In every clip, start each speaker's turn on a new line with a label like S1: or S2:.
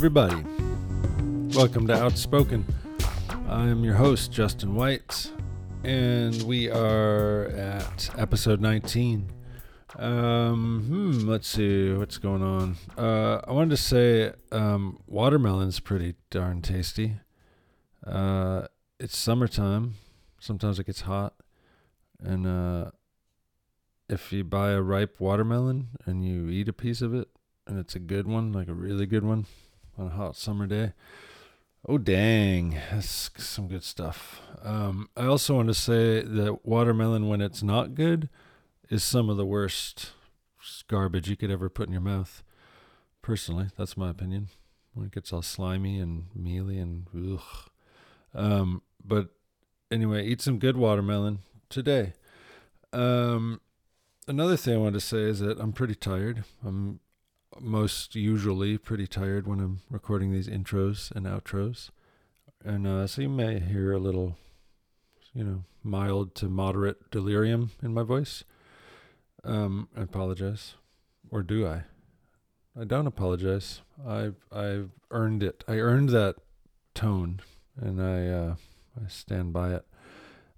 S1: Everybody. Welcome to Outspoken. I'm your host, Justin White, and we are at episode 19. Um, hmm, let's see what's going on. Uh, I wanted to say um, watermelon's pretty darn tasty. Uh, it's summertime. Sometimes it gets hot, and uh, if you buy a ripe watermelon and you eat a piece of it, and it's a good one, like a really good one, on a hot summer day. Oh dang, that's some good stuff. Um, I also want to say that watermelon, when it's not good, is some of the worst garbage you could ever put in your mouth. Personally, that's my opinion. When it gets all slimy and mealy and ugh. Um, but anyway, eat some good watermelon today. Um, another thing I wanted to say is that I'm pretty tired. I'm most usually pretty tired when I'm recording these intros and outros. And uh, so you may hear a little, you know, mild to moderate delirium in my voice. Um, I apologize. Or do I? I don't apologize. I've I've earned it. I earned that tone and I uh, I stand by it.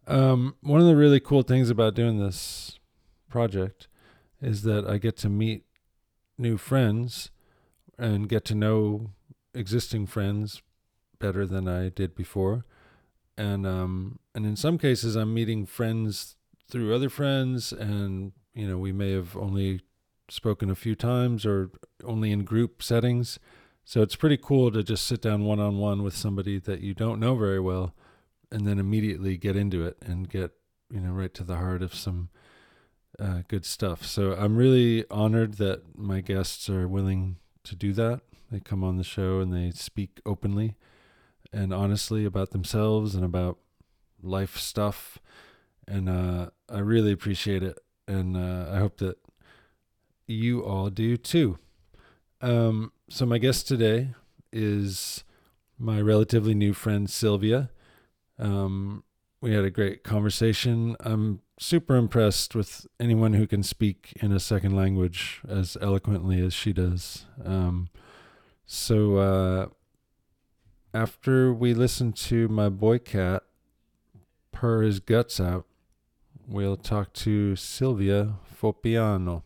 S1: Um, one of the really cool things about doing this project is that I get to meet new friends and get to know existing friends better than I did before. And um and in some cases I'm meeting friends through other friends and you know we may have only spoken a few times or only in group settings. So it's pretty cool to just sit down one on one with somebody that you don't know very well and then immediately get into it and get, you know, right to the heart of some uh, good stuff. So I'm really honored that my guests are willing to do that. They come on the show and they speak openly and honestly about themselves and about life stuff. And uh, I really appreciate it. And uh, I hope that you all do too. Um, so, my guest today is my relatively new friend, Sylvia. Um, we had a great conversation. I'm super impressed with anyone who can speak in a second language as eloquently as she does. Um, so uh, after we listen to my boy cat purr his guts out, we'll talk to Sylvia Fopiano.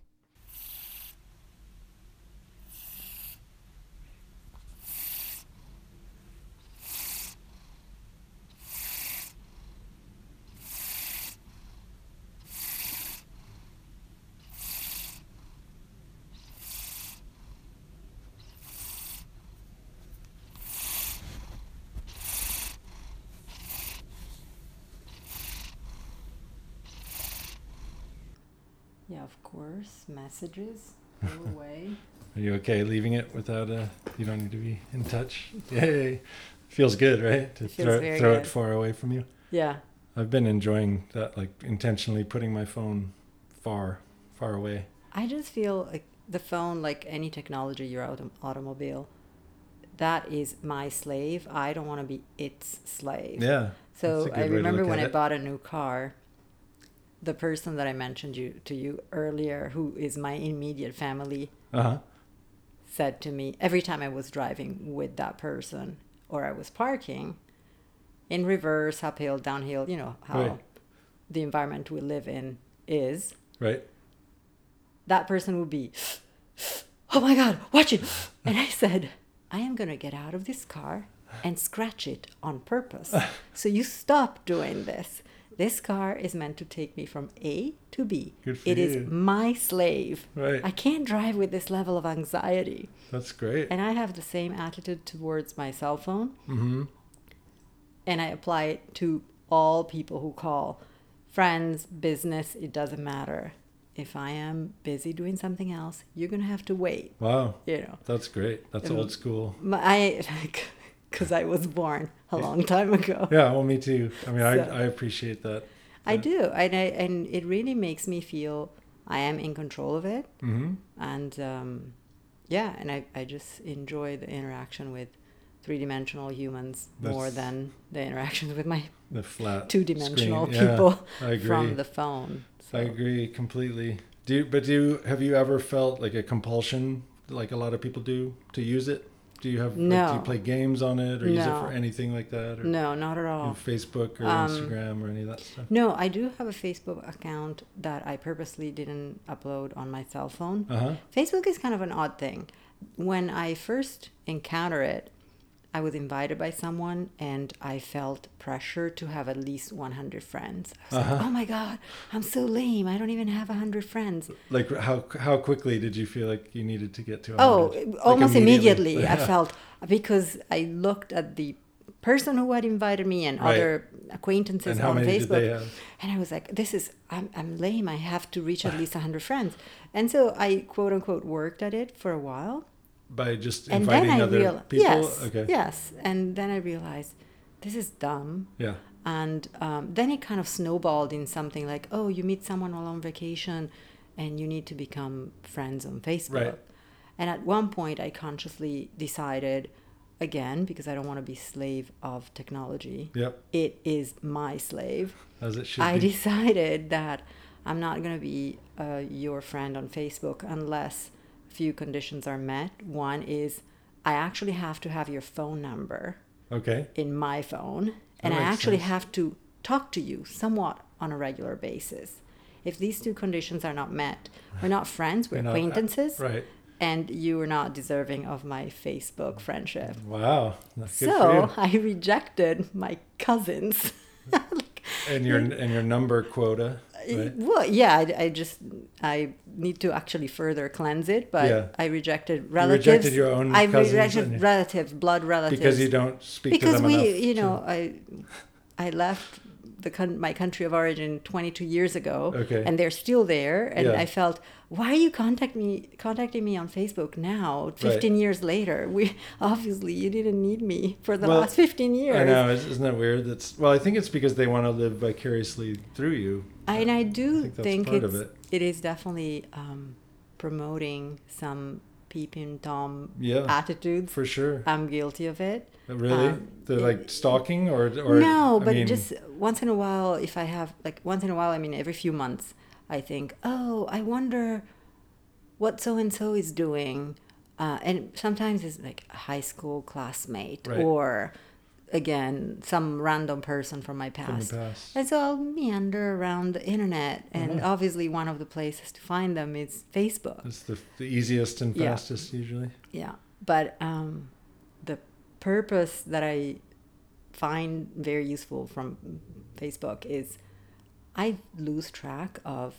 S2: Yeah, of course. Messages go away.
S1: Are you okay leaving it without a? You don't need to be in touch. Yay! Feels good, right? To
S2: Feels
S1: throw,
S2: very
S1: throw it far away from you.
S2: Yeah.
S1: I've been enjoying that, like intentionally putting my phone far, far away.
S2: I just feel like the phone, like any technology, your autom- automobile, that is my slave. I don't want to be its slave.
S1: Yeah.
S2: So I
S1: good way to
S2: remember when I
S1: it.
S2: bought a new car, the person that I mentioned you to you earlier, who is my immediate family,
S1: Uh huh.
S2: said to me every time I was driving with that person or I was parking in reverse, uphill, downhill, you know how
S1: Right.
S2: the environment we live in is.
S1: Right.
S2: That person would be, oh my God, watch it. And I said, I am going to get out of this car and scratch it on purpose. So you stop doing this. This car is meant to take me from A to B.
S1: Good for
S2: It is
S1: you.
S2: my slave.
S1: Right.
S2: I can't drive with this level of anxiety.
S1: That's great.
S2: And I have the same attitude towards my cell phone.
S1: Mm-hmm.
S2: And I apply it to all people who call friends, business, it doesn't matter. If I am busy doing something else, you're going to have to wait.
S1: Wow.
S2: You know,
S1: That's great. That's
S2: Um,
S1: old school.
S2: My- I, because I was born a long time ago.
S1: Yeah. Well, me too. I mean,
S2: So-
S1: I I appreciate that.
S2: I do. And, I, and it really makes me feel I am in control of it.
S1: Mm-hmm.
S2: And um, yeah, and I, I just enjoy the interaction with three dimensional humans more than the interactions with my
S1: The flat
S2: two dimensional.
S1: Yeah,
S2: people
S1: I agree.
S2: from the phone.
S1: I agree completely. Do you, but do you, have you ever felt like a compulsion like a lot of people do to use it? Do you have like, do
S2: No.
S1: you play games on it or use it for anything like that or
S2: No, not at
S1: you
S2: all.
S1: know, Facebook or
S2: Um,
S1: Instagram or any of that stuff?
S2: No, I do have a Facebook account that I purposely didn't upload on my cell phone.
S1: Uh huh.
S2: Facebook is kind of an odd thing. When I first encounter it, I was invited by someone and I felt pressure to have at least 100 friends. I was
S1: Uh-huh.
S2: like, oh my God, I'm so lame. I don't even have 100 friends.
S1: Like how how quickly did you feel like you needed to get to? 100?
S2: Oh,
S1: Like
S2: almost immediately, I
S1: Yeah.
S2: felt because I looked at the person who had invited me and
S1: Right.
S2: other acquaintances
S1: And
S2: on Facebook. And I was like, this is, I'm, I'm lame. I have to reach at least 100 friends. And so I quote unquote worked at it for a while.
S1: By just
S2: And
S1: inviting other people.
S2: yes,
S1: okay.
S2: yes. And then I realized this is dumb.
S1: Yeah.
S2: And um, then it kind of snowballed in something like, oh, you meet someone while on vacation and you need to become friends on Facebook.
S1: Right.
S2: And at one point, I consciously decided, again, because I don't want to be slave of technology,
S1: Yep.
S2: it is my slave.
S1: As it should
S2: I
S1: be.
S2: decided that I'm not going to be uh, your friend on Facebook unless few conditions are met. One is I actually have to have your phone number
S1: okay.
S2: in my phone, and I actually
S1: sense.
S2: have to talk to you somewhat on a regular basis. If these two conditions are not met, we're not friends, we're
S1: not- uh,
S2: acquaintances,
S1: Right.
S2: and you are not deserving of my Facebook friendship.
S1: Wow. That's good
S2: So I rejected my cousins.
S1: And your and your number quota. Right.
S2: Well, yeah, I, I just I need to actually further cleanse it, but
S1: Yeah.
S2: I rejected relatives.
S1: rejected your own
S2: I rejected relatives, blood relatives,
S1: Because you don't speak to
S2: because we,
S1: enough.
S2: you know, I I left the con- my country of origin 22 years ago,
S1: Okay.
S2: and they're still there, and
S1: Yeah.
S2: I felt. Why are you contact me contacting me on Facebook now, 15 years later? We obviously you didn't need me for the
S1: Well,
S2: last 15 years.
S1: I know, is- isn't that weird? That's well, I think it's because they want to live vicariously through you.
S2: I, and I do
S1: think
S2: think,
S1: part
S2: it's,
S1: it.
S2: it is definitely um, promoting some peeping tom
S1: Yeah,
S2: attitudes.
S1: for sure.
S2: I'm guilty of it.
S1: really,
S2: um,
S1: the like stalking or or
S2: no,
S1: I
S2: but
S1: mean,
S2: just once in a while, if I have like once in a while, I mean every few months, I think, oh, I wonder what so and so is doing, uh, and sometimes it's like a high school classmate
S1: Right.
S2: or again some random person from my
S1: from
S2: past.
S1: the past.
S2: And so I'll meander around the internet, and
S1: Mhm.
S2: obviously one of the places to find them is Facebook.
S1: It's the, the easiest and
S2: Yeah.
S1: fastest usually.
S2: Yeah, but um, the purpose that I find very useful from Facebook is I lose track of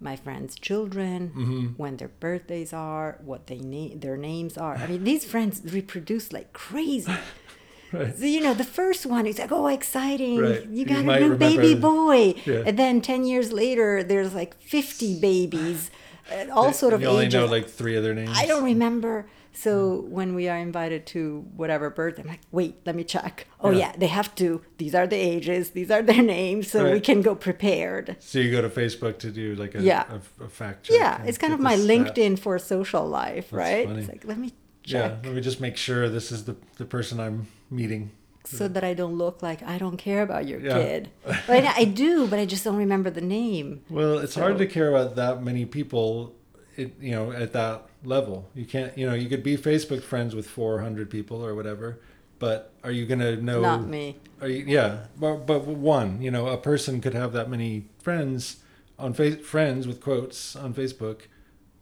S2: my friends' children,
S1: hmm
S2: when their birthdays are, what they name their names are. I mean, these friends reproduce like crazy.
S1: Right.
S2: So, you know, the first one is like, oh, exciting.
S1: Right.
S2: You
S1: You
S2: got
S1: might
S2: a new baby boy.
S1: Yeah.
S2: And then 10 years later, there's like 50 babies, and all sort of
S1: you only
S2: ages.
S1: know like three of their names.
S2: I don't remember. So hmm. when we are invited to whatever birthday, I'm like, wait, let me check. Oh,
S1: Yeah.
S2: yeah, they have to. These are the ages, these are their names, so we can go prepared.
S1: So you go to Facebook to do like a,
S2: Yeah.
S1: a, a fact check.
S2: Yeah, it's kind of my. LinkedIn for social life,
S1: That's
S2: right?
S1: funny.
S2: It's like, let me check.
S1: Yeah, let me just make sure this is the the person I'm meeting.
S2: so that I don't look like I don't care about your
S1: Yeah.
S2: kid. But I, I do, but I just don't remember the name.
S1: Well, it's hard to care about that many people, it, you know, at that level. You can't, you know, you could be Facebook friends with 400 people or whatever, but are you going to know?
S2: Not me.
S1: Are you, yeah, but, but one, you know, a person could have that many friends on face friends with quotes on Facebook,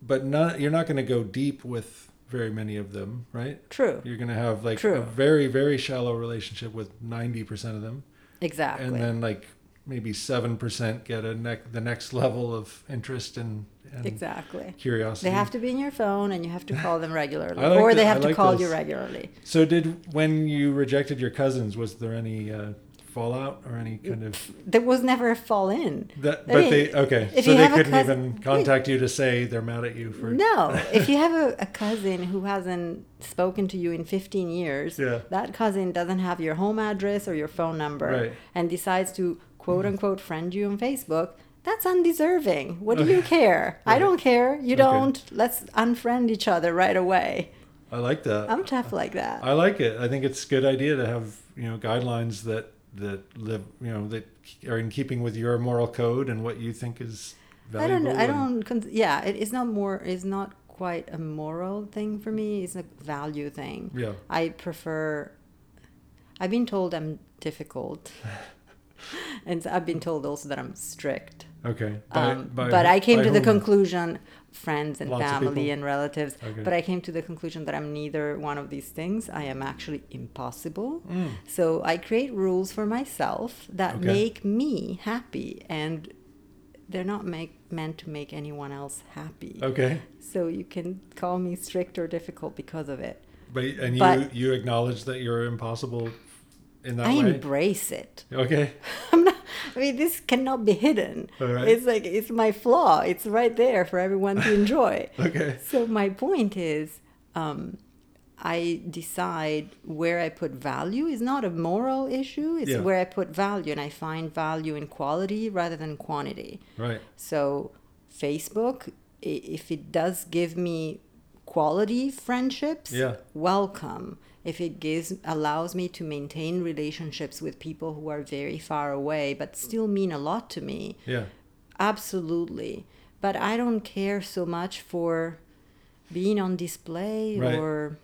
S1: but not you're not going to go deep with very many of them, right?
S2: True.
S1: You're going to have like a very very shallow relationship with 90% of them
S2: Exactly.
S1: and then like maybe 7% get a nec- the next level of interest and, and
S2: exactly.
S1: curiosity.
S2: They have to be in your phone and you have to call them regularly.
S1: Like
S2: or
S1: the-
S2: they
S1: I
S2: have to
S1: like
S2: call
S1: this.
S2: you regularly.
S1: So did when you rejected your cousins was there any uh, fallout or any kind of
S2: There was never a fall in.
S1: that
S2: I
S1: but
S2: mean,
S1: they okay so they couldn't
S2: cousin-
S1: even contact you to say they're mad at you for
S2: No, if you have a, a cousin who hasn't spoken to you in 15 years,
S1: Yeah.
S2: that cousin doesn't have your home address or your phone number
S1: Right.
S2: and decides to quote mm-hmm. unquote friend you on Facebook, that's undeserving. What do you care? I don't care. You
S1: Okay.
S2: don't. Let's unfriend each other right away.
S1: I like that.
S2: I'm tough like that.
S1: I like it. I think it's a good idea to have you know guidelines that that live you know that are in keeping with your moral code and what you think is valuable.
S2: I don't. I don't. Yeah, it is not more. it's not quite a moral thing for me. It's a value thing.
S1: Yeah.
S2: I prefer. I've been told I'm difficult, and I've been told also that I'm strict.
S1: Okay. By-
S2: Um,
S1: by
S2: but
S1: who-
S2: I came to the
S1: whom?
S2: conclusion, friends and
S1: Lots
S2: family and relatives,
S1: Okay.
S2: but I came to the conclusion that I'm neither one of these things. I am actually impossible.
S1: Mm.
S2: So I create rules for myself that
S1: Okay.
S2: make me happy, and they're not make, meant to make anyone else happy.
S1: Okay.
S2: So you can call me strict or difficult because of it.
S1: But and you
S2: But-
S1: you acknowledge that you're impossible in that
S2: I
S1: way.
S2: embrace it.
S1: okay.
S2: I'm not. I mean, this cannot be hidden.
S1: Right.
S2: It's like it's my flaw. It's right there for everyone to enjoy.
S1: Okay.
S2: So my point is, um, I decide where I put value is not a moral issue. It's
S1: Yeah.
S2: where I put value, and I find value in quality rather than quantity.
S1: Right.
S2: So Facebook, if it does give me quality friendships,
S1: Yeah.
S2: welcome. If it gives allows me to maintain relationships with people who are very far away but still mean a lot to me,
S1: Yeah.
S2: absolutely. But I don't care so much for being on display
S1: Right.
S2: or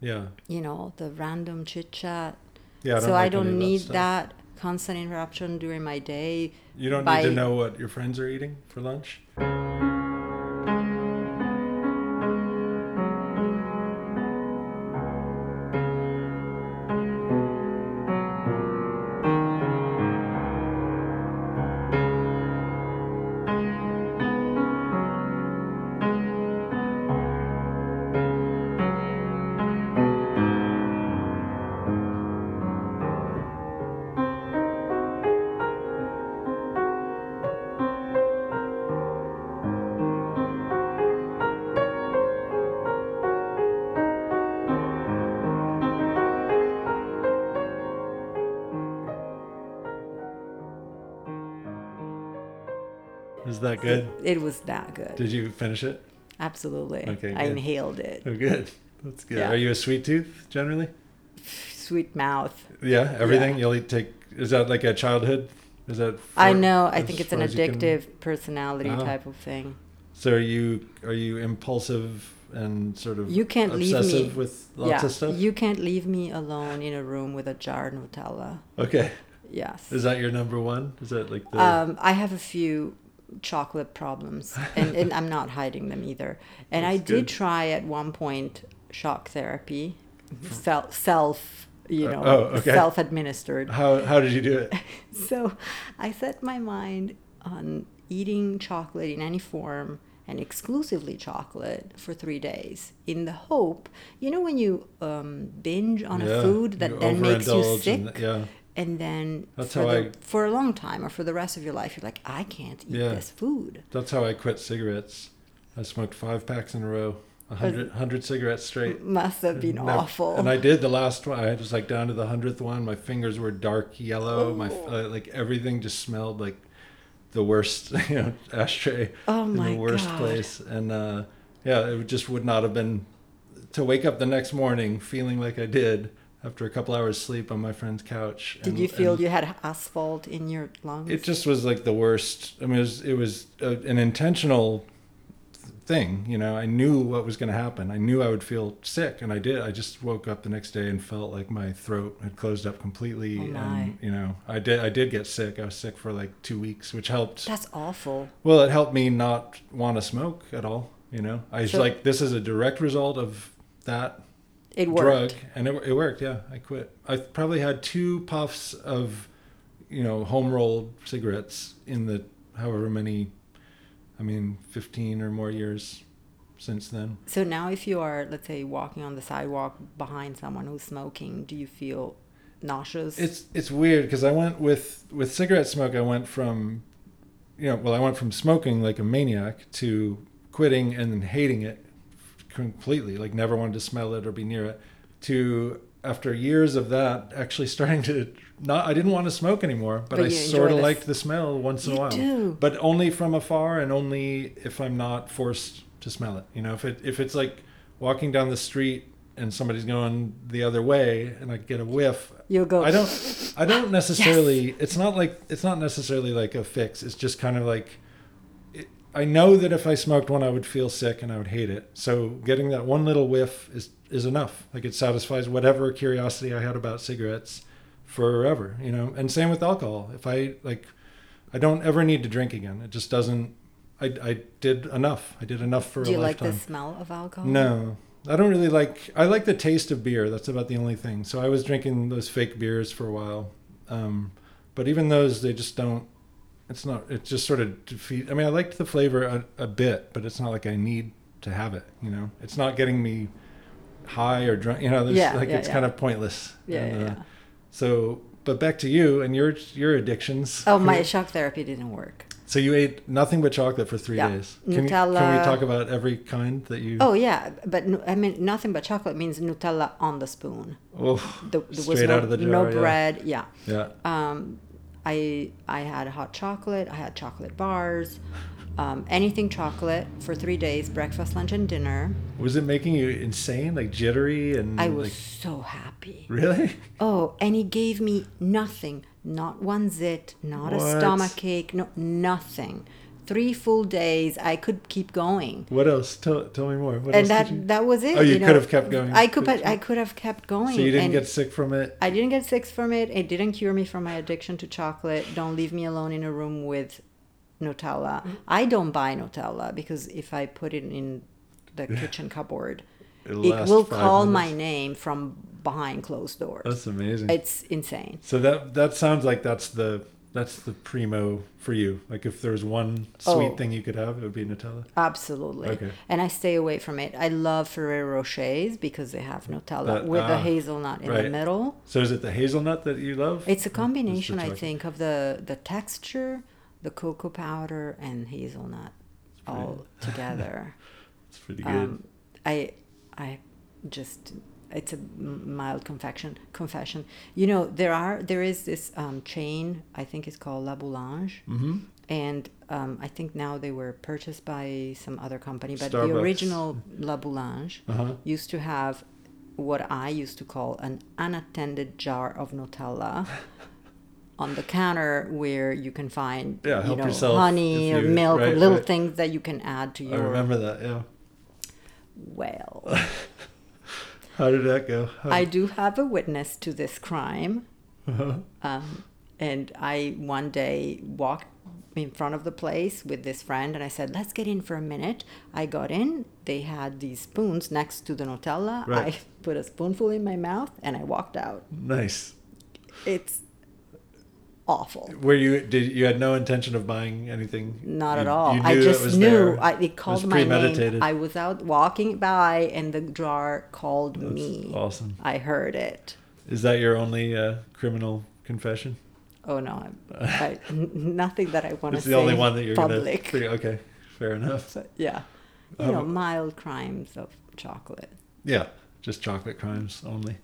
S1: Yeah.
S2: you know the random chit chat.
S1: Yeah. I
S2: so
S1: like
S2: I don't need
S1: stuff.
S2: that constant interruption during my day.
S1: You don't
S2: by-
S1: need to know what your friends are eating for lunch. That good?
S2: It was that good.
S1: Did you finish it?
S2: Absolutely.
S1: Okay,
S2: I inhaled it.
S1: Oh, good. That's good.
S2: Yeah.
S1: Are you a sweet tooth generally?
S2: Sweet mouth.
S1: Yeah. Everything
S2: Yeah.
S1: you'll eat. Take. Is that like a childhood? Is that?
S2: I know. I think it's an
S1: you can-
S2: addictive personality
S1: Ah.
S2: type of thing.
S1: So are you are you impulsive and sort of
S2: You can't leave me-
S1: with lots
S2: yeah.
S1: of stuff?
S2: You can't leave me alone in a room with a jar of Nutella.
S1: okay.
S2: Yes.
S1: Is that your number one? Is that like the
S2: Um, I have a few chocolate problems, and, and I'm not hiding them either. And I did
S1: good.
S2: try at one point shock therapy, self, self you
S1: Uh,
S2: know,
S1: oh, okay.
S2: self-administered.
S1: how how did you do it?
S2: So I set my mind on eating chocolate in any form and exclusively chocolate for three days in the hope, you know, when you um, binge on
S1: Yeah,
S2: a food that then makes you sick.
S1: and- yeah.
S2: And then
S1: That's
S2: for,
S1: how
S2: the,
S1: I-
S2: for a long time or for the rest of your life, you're like, I can't eat
S1: Yeah.
S2: this food.
S1: That's how I quit cigarettes. I smoked five packs in a row, a hundred hundred cigarettes straight.
S2: Must have been
S1: Never-
S2: awful.
S1: And I did the last one. I was like down to the hundredth one. My fingers were dark yellow. My
S2: Oh.
S1: uh, like everything just smelled like the worst, you know, ashtray
S2: Oh
S1: in the worst
S2: God.
S1: place. And uh, yeah, it just would not have been to wake up the next morning feeling like I did after a couple hours sleep on my friend's couch.
S2: Did
S1: and-
S2: you feel you had asphalt in your lungs?
S1: It just was like the worst. I mean, it was, it was a, an intentional thing. You know, I knew what was going to happen. I knew I would feel sick, and I did. I just woke up the next day and felt like my throat had closed up completely,
S2: Oh,
S1: and you know, I did. I did get sick. I was sick for like two weeks, which helped.
S2: That's awful.
S1: Well, it helped me not want to smoke at all. You know, I was
S2: So-
S1: like, this is a direct result of that
S2: It
S1: drug, and it, it worked. Yeah, I quit. I probably had two puffs of, you know, home rolled cigarettes in the however many, I mean, fifteen or more years since then.
S2: So now, if you are, let's say, walking on the sidewalk behind someone who's smoking, do you feel nauseous?
S1: It's it's weird because I went with with cigarette smoke. I went from, you know, well, I went from smoking like a maniac to quitting and then hating it completely, like never wanted to smell it or be near it, to after years of that actually starting to not. I didn't want to smoke anymore, but,
S2: But
S1: I sort of liked the smell once in a while.
S2: do.
S1: But only from afar and only if I'm not forced to smell it. You know, if it if it's like walking down the street and somebody's going the other way and I get a whiff,
S2: You'll go.
S1: I don't I don't ah, necessarily it's not like it's not necessarily like a fix. It's just kind of like I know that if I smoked one, I would feel sick and I would hate it. So getting that one little whiff is is enough. Like it satisfies whatever curiosity I had about cigarettes forever. You know, and same with alcohol. If I like, I don't ever need to drink again. It just doesn't. I I did enough. I did enough for
S2: Do
S1: a lifetime.
S2: Do you like the smell of alcohol?
S1: No, I don't really like. I like the taste of beer. That's about the only thing. So I was drinking those fake beers for a while, um, but even those, they just don't. It's not. It just sort of defeat. I mean, I liked the flavor a, a bit, but it's not like I need to have it. You know, it's not getting me high or drunk. You know, there's,
S2: Yeah,
S1: like
S2: yeah,
S1: it's
S2: yeah.
S1: kind of pointless.
S2: Yeah,
S1: And,
S2: yeah,
S1: uh,
S2: yeah.
S1: So, but back to you and your your addictions.
S2: Oh, my shock therapy didn't work.
S1: So you ate nothing but chocolate for three days. Can, you, can we talk about every kind that you?
S2: Oh yeah, but I mean nothing but chocolate means Nutella on the spoon.
S1: Oh,
S2: The,
S1: straight
S2: no,
S1: out of the jar.
S2: no bread. Yeah.
S1: Yeah.
S2: Um, I I had hot chocolate. I had chocolate bars. Um, anything chocolate for three days: breakfast, lunch, and dinner.
S1: Was it making you insane, like jittery and
S2: I was
S1: like
S2: so happy.
S1: really?
S2: Oh, and he gave me nothing, not one zit, not a
S1: What?
S2: stomach ache, no nothing. Three full days, I could keep going.
S1: What else? Tell, tell me more. What
S2: and that
S1: you?
S2: that was it.
S1: Oh, you
S2: know.
S1: could have kept going.
S2: I could, but I could have kept going.
S1: so you didn't
S2: and
S1: get sick from it.
S2: I didn't get sick from it. It didn't cure me from my addiction to chocolate. Don't leave me alone in a room with Nutella.
S1: Mm.
S2: I don't buy Nutella because if I put it in the kitchen cupboard,
S1: It'll
S2: it will call my name from behind closed doors.
S1: That's amazing.
S2: It's insane.
S1: so that that sounds like that's the that's the primo for you. Like if there was one sweet
S2: Oh.
S1: thing you could have, it would be Nutella.
S2: Absolutely.
S1: Okay.
S2: And I stay away from it. I love Ferrero Rochers because they have Nutella
S1: That-
S2: with the
S1: ah,
S2: hazelnut in the middle.
S1: So is it the hazelnut that you love?
S2: It's a combination, I think, of the the texture, the cocoa powder, and hazelnut all together.
S1: It's pretty good.
S2: um, I I just it's a mild confession. Confession. You know there are there is this um, chain. I think it's called La Boulange.
S1: mm-hmm.
S2: And um, I think now they were purchased by some other company, but
S1: Starbucks.
S2: the original La Boulange
S1: Uh-huh.
S2: used to have what I used to call an unattended jar of Nutella on the counter where you can find
S1: Yeah,
S2: you know, honey or milk or little
S1: right.
S2: things that you can add to your I
S1: remember that. Yeah.
S2: well.
S1: How did that go? How-
S2: I do have a witness to this crime.
S1: Uh-huh.
S2: Um, and I one day walked in front of the place with this friend and I said, let's get in for a minute. I got in. They had these spoons next to the Nutella.
S1: Right.
S2: I put a spoonful in my mouth and I walked out.
S1: Nice.
S2: It's awful.
S1: Were you did you had no intention of buying anything?
S2: Not
S1: You-
S2: at all. I
S1: it
S2: just knew.
S1: there.
S2: I, it called
S1: was
S2: my name. I was out walking by and the jar called
S1: That's
S2: me.
S1: awesome.
S2: I heard it.
S1: Is that your only uh, criminal confession?
S2: Oh no, I, I, nothing that I want to
S1: It's
S2: say
S1: the only one that you're
S2: public.
S1: gonna. Okay, fair enough.
S2: So, yeah, you
S1: Um,
S2: know, mild crimes of chocolate.
S1: Yeah, just chocolate crimes only.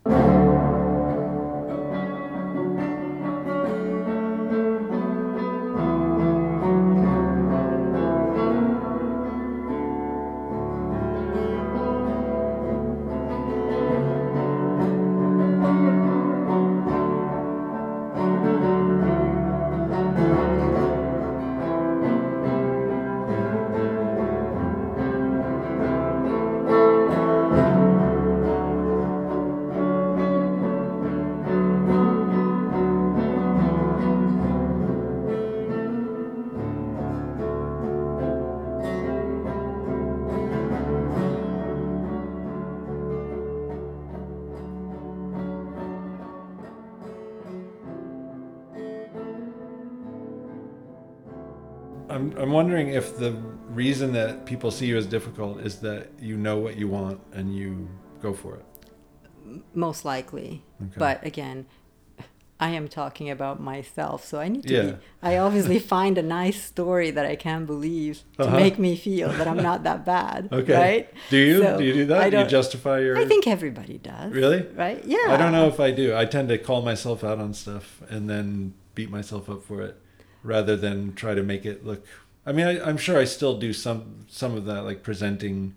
S1: If the reason that people see you as difficult is that you know what you want and you go for it.
S2: Most likely,
S1: Okay.
S2: but again, I am talking about myself, so I need to.
S1: Yeah.
S2: Be, I obviously find a nice story that I can't believe to
S1: Uh-huh.
S2: make me feel that I'm not that bad.
S1: Okay.
S2: Right?
S1: Do you
S2: So,
S1: do you do that? Do you justify your?
S2: I think everybody does.
S1: Really?
S2: Right? Yeah.
S1: I don't know if I do. I tend to call myself out on stuff and then beat myself up for it, rather than try to make it look. I mean, I, I'm sure I still do some some of that, like presenting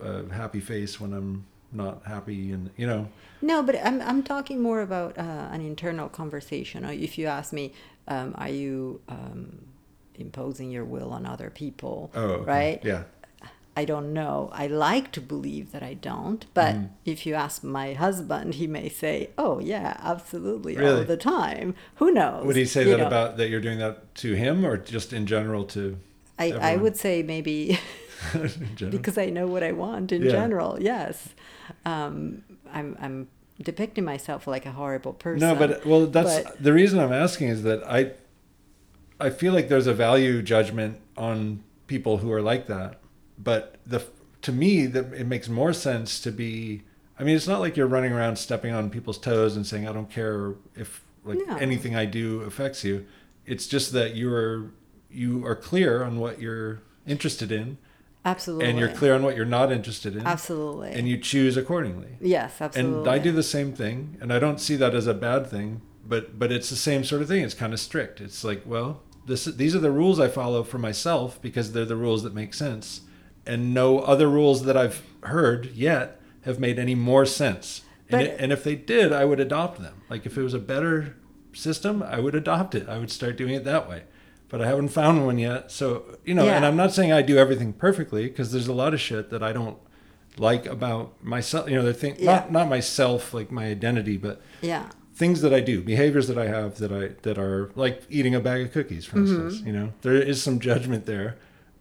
S1: a happy face when I'm not happy, and you know.
S2: No, but I'm I'm talking more about uh, an internal conversation. If you ask me, um, are you um, imposing your will on other people.
S1: Oh, okay.
S2: right?
S1: Yeah.
S2: I don't know. I like to believe that I don't, but
S1: Mm-hmm.
S2: if you ask my husband, he may say, "Oh yeah, absolutely, all the time." Who knows?
S1: Would he say
S2: You
S1: that
S2: know,
S1: about that you're doing that to him or just in general to
S2: I, I would say maybe because I know what I want in
S1: Yeah.
S2: general. Yes, um, I'm I'm depicting myself like a horrible person.
S1: No, but well, that's
S2: but-
S1: the reason I'm asking is that I, I feel like there's a value judgment on people who are like that, but the to me that it makes more sense to be. I mean, it's not like you're running around stepping on people's toes and saying I don't care if like
S2: No.
S1: anything I do affects you. It's just that you are you are clear on what you're interested in,
S2: absolutely,
S1: and you're clear on what you're not interested in,
S2: absolutely,
S1: and you choose accordingly.
S2: yes, absolutely.
S1: And I do the same thing, and I don't see that as a bad thing. But but it's the same sort of thing. It's kind of strict. It's like, well, this these are the rules I follow for myself because they're the rules that make sense, and no other rules that I've heard yet have made any more sense. And, it, and if they did, I would adopt them. Like if it was a better system, I would adopt it. I would start doing it that way. But I haven't found one yet. So you know, and I'm not saying I do everything perfectly because there's a lot of shit that I don't like about myself. You know, the thing
S2: Yeah.
S1: not not myself, like my identity, but
S2: yeah,
S1: things that I do, behaviors that I have that I that are like eating a bag of cookies, for
S2: Mm-hmm.
S1: instance. You know, there is some judgment there.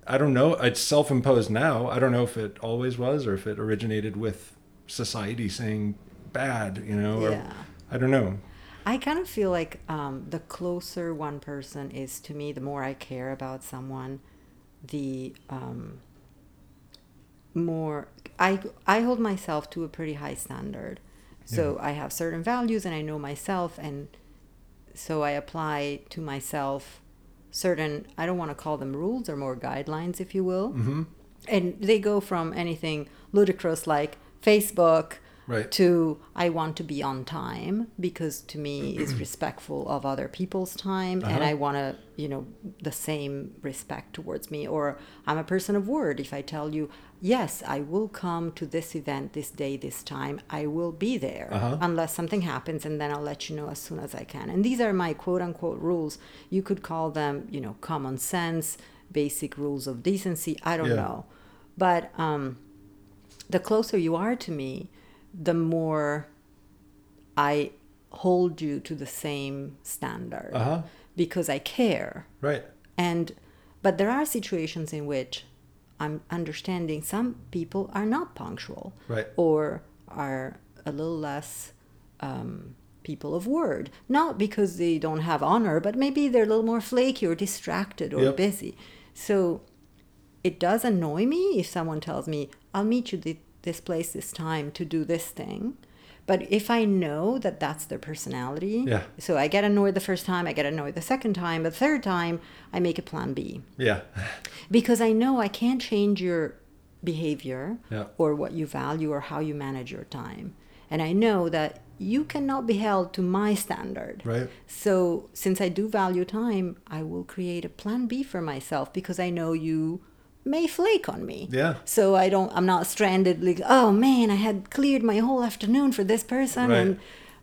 S1: I don't know. It's self-imposed now. I don't know if it always was or if it originated with society saying bad. You know, or
S2: Yeah.
S1: I don't know.
S2: I kind of feel like um, the closer one person is to me, the more I care about someone, the um, more I I hold myself to a pretty high standard. So I have certain values and I know myself and so I apply to myself certain I don't want to call them rules or more guidelines if you will.
S1: hmm
S2: And they go from anything ludicrous like Facebook
S1: Right.
S2: to I want to be on time because to me is respectful of other people's time and
S1: Uh-huh.
S2: I want to you know the same respect towards me or I'm a person of word if I tell you yes I will come to this event this day this time I will be there
S1: Uh-huh.
S2: unless something happens and then I'll let you know as soon as I can and these are my quote unquote rules you could call them you know common sense basic rules of decency I don't
S1: Yeah.
S2: know but um the closer you are to me, the more I hold you to the same standard
S1: Uh huh.
S2: because I care.
S1: Right.
S2: And but there are situations in which I'm understanding some people are not punctual
S1: Right.
S2: or are a little less um, people of word. Not because they don't have honor, but maybe they're a little more flaky or distracted or
S1: Yep.
S2: busy. So it does annoy me if someone tells me, I'll meet you this place this time to do this thing. But if I know that that's their personality,
S1: Yeah.
S2: so I get annoyed the first time, I get annoyed the second time, but the third time, I make a plan B
S1: Yeah.
S2: because I know I can't change your behavior
S1: Yeah.
S2: or what you value or how you manage your time. And I know that you cannot be held to my standard.
S1: Right.
S2: So, since I do value time, I will create a plan B for myself because I know you may flake on me.
S1: Yeah.
S2: So I don't I'm not stranded like, "Oh man, I had cleared my whole afternoon for this person
S1: Right.
S2: and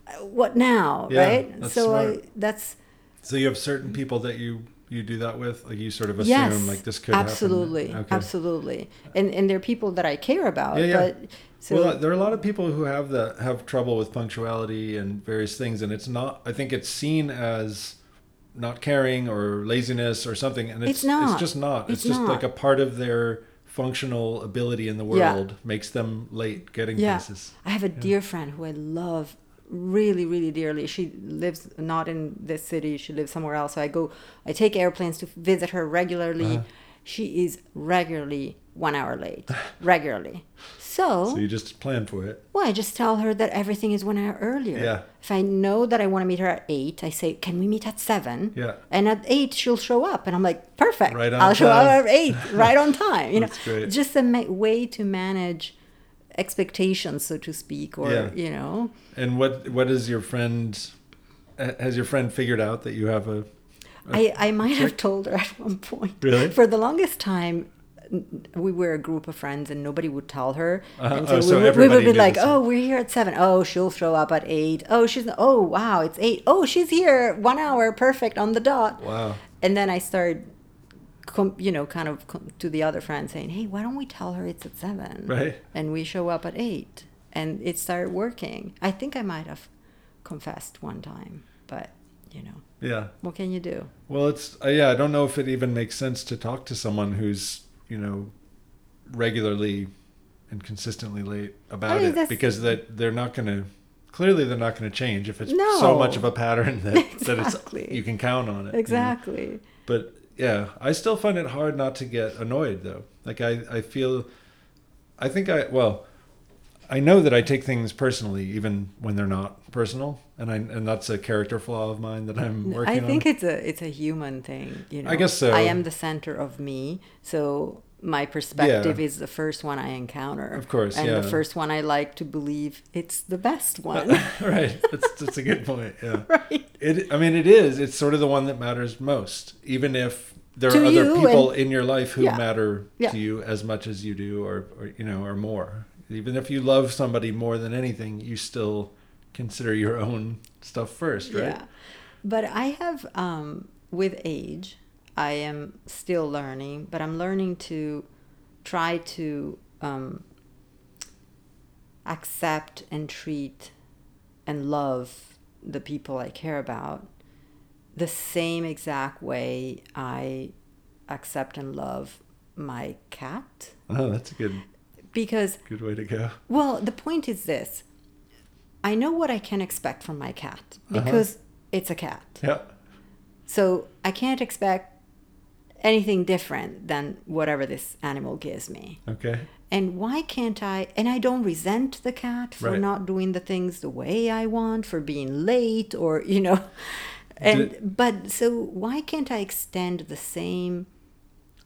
S2: uh, what now?"
S1: Yeah,
S2: right? so I that's
S1: So you have certain people that you you do that with, like you sort of assume
S2: yes,
S1: like this could
S2: absolutely,
S1: happen. Okay.
S2: absolutely, and and they're people that I care about.
S1: Yeah, yeah.
S2: But so
S1: well, there are a lot of people who have the have trouble with punctuality and various things, and it's not. I think it's seen as not caring or laziness or something, and it's
S2: It's not.
S1: It's just not. It's,
S2: It's
S1: just
S2: not.
S1: like a part of their functional ability in the
S2: Yeah.
S1: world makes them late getting
S2: yeah,
S1: places.
S2: I have a dear friend who I love really, really dearly. She lives not in this city; she lives somewhere else. So I go, I take airplanes to visit her regularly.
S1: Uh-huh.
S2: She is regularly one hour late, regularly. So,
S1: So you just plan for it.
S2: well, I just tell her that everything is one hour earlier.
S1: Yeah.
S2: If I know that I want to meet her at eight, I say, "Can we meet at 7?
S1: Yeah.
S2: And at eight, she'll show up, and I'm like, "Perfect!
S1: Right on
S2: I'll show up
S1: time.
S2: at eight, right on time." You know,
S1: That's great.
S2: just a ma- way to manage expectations, so to speak, or
S1: Yeah.
S2: you know,
S1: And what what is your friend? Has your friend figured out that you have a?
S2: I, I might have told her at one point.
S1: Really?
S2: For the longest time, we were a group of friends and nobody would tell her.
S1: Uh-huh.
S2: And
S1: Oh,
S2: we,
S1: so
S2: would- we would be like, oh, we're here at seven. Oh, she'll show up at eight. Oh, she's, oh, wow, it's eight. Oh, she's here one hour, perfect on the dot.
S1: Wow.
S2: And then I started com, you know, kind of to the other friend saying, "Hey, why don't we tell her it's at seven?
S1: Right.
S2: And we show up at eight, and it started working. I think I might have confessed one time, but you know,
S1: Yeah.
S2: what can you do?
S1: Well, it's uh, yeah. I don't know if it even makes sense to talk to someone who's you know regularly and consistently late about
S2: mean,
S1: it because that they're not going to. Clearly, they're not going to change if it's
S2: No.
S1: so much of a pattern that, that
S2: Exactly.
S1: it's you can count on it. you know?
S2: Exactly.
S1: But yeah, I still find it hard not to get annoyed though. Like I, I feel, I think I well, I know that I take things personally even when they're not personal, and I and that's a character flaw of mine that I'm working on.
S2: I think
S1: on.
S2: it's a it's a human thing, you know.
S1: I guess so.
S2: I am the center of me, so my perspective is the first one I encounter.
S1: Of course,
S2: and
S1: yeah.
S2: the first one I like to believe it's the best uh, one.
S1: right, that's that's a good point. Yeah,
S2: right.
S1: it. I mean, it is. It's sort of the one that matters most, even if there
S2: To
S1: are other people
S2: and-
S1: in your life who
S2: Yeah.
S1: matter
S2: Yeah.
S1: to you as much as you do, or, or you know, or more. Even if you love somebody more than anything, you still consider your own stuff first, right?
S2: Yeah. But I have, um, with age, I am still learning, but I'm learning to try to um, accept and treat and love the people I care about the same exact way I accept and love my cat.
S1: Oh, that's a good
S2: Because,
S1: good way to go.
S2: well, the point is this I know what I can expect from my cat
S1: Uh-huh.
S2: because it's a cat.
S1: Yeah.
S2: So I can't expect anything different than whatever this animal gives me.
S1: Okay.
S2: And why can't I? And I don't resent the cat for
S1: Right.
S2: not doing the things the way I want, for being late, or, you know. And,
S1: Did-
S2: but so why can't I extend the same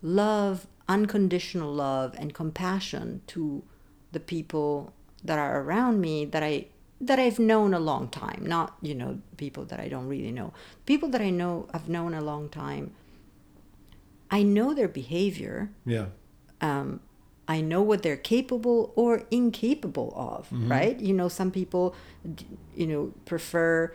S2: love, unconditional love, and compassion to the people that are around me that I that I've known a long time, not you know people that I don't really know. People that I know I've known a long time. I know their behavior.
S1: Yeah.
S2: Um, I know what they're capable or incapable of. Right? You know, some people, you know, prefer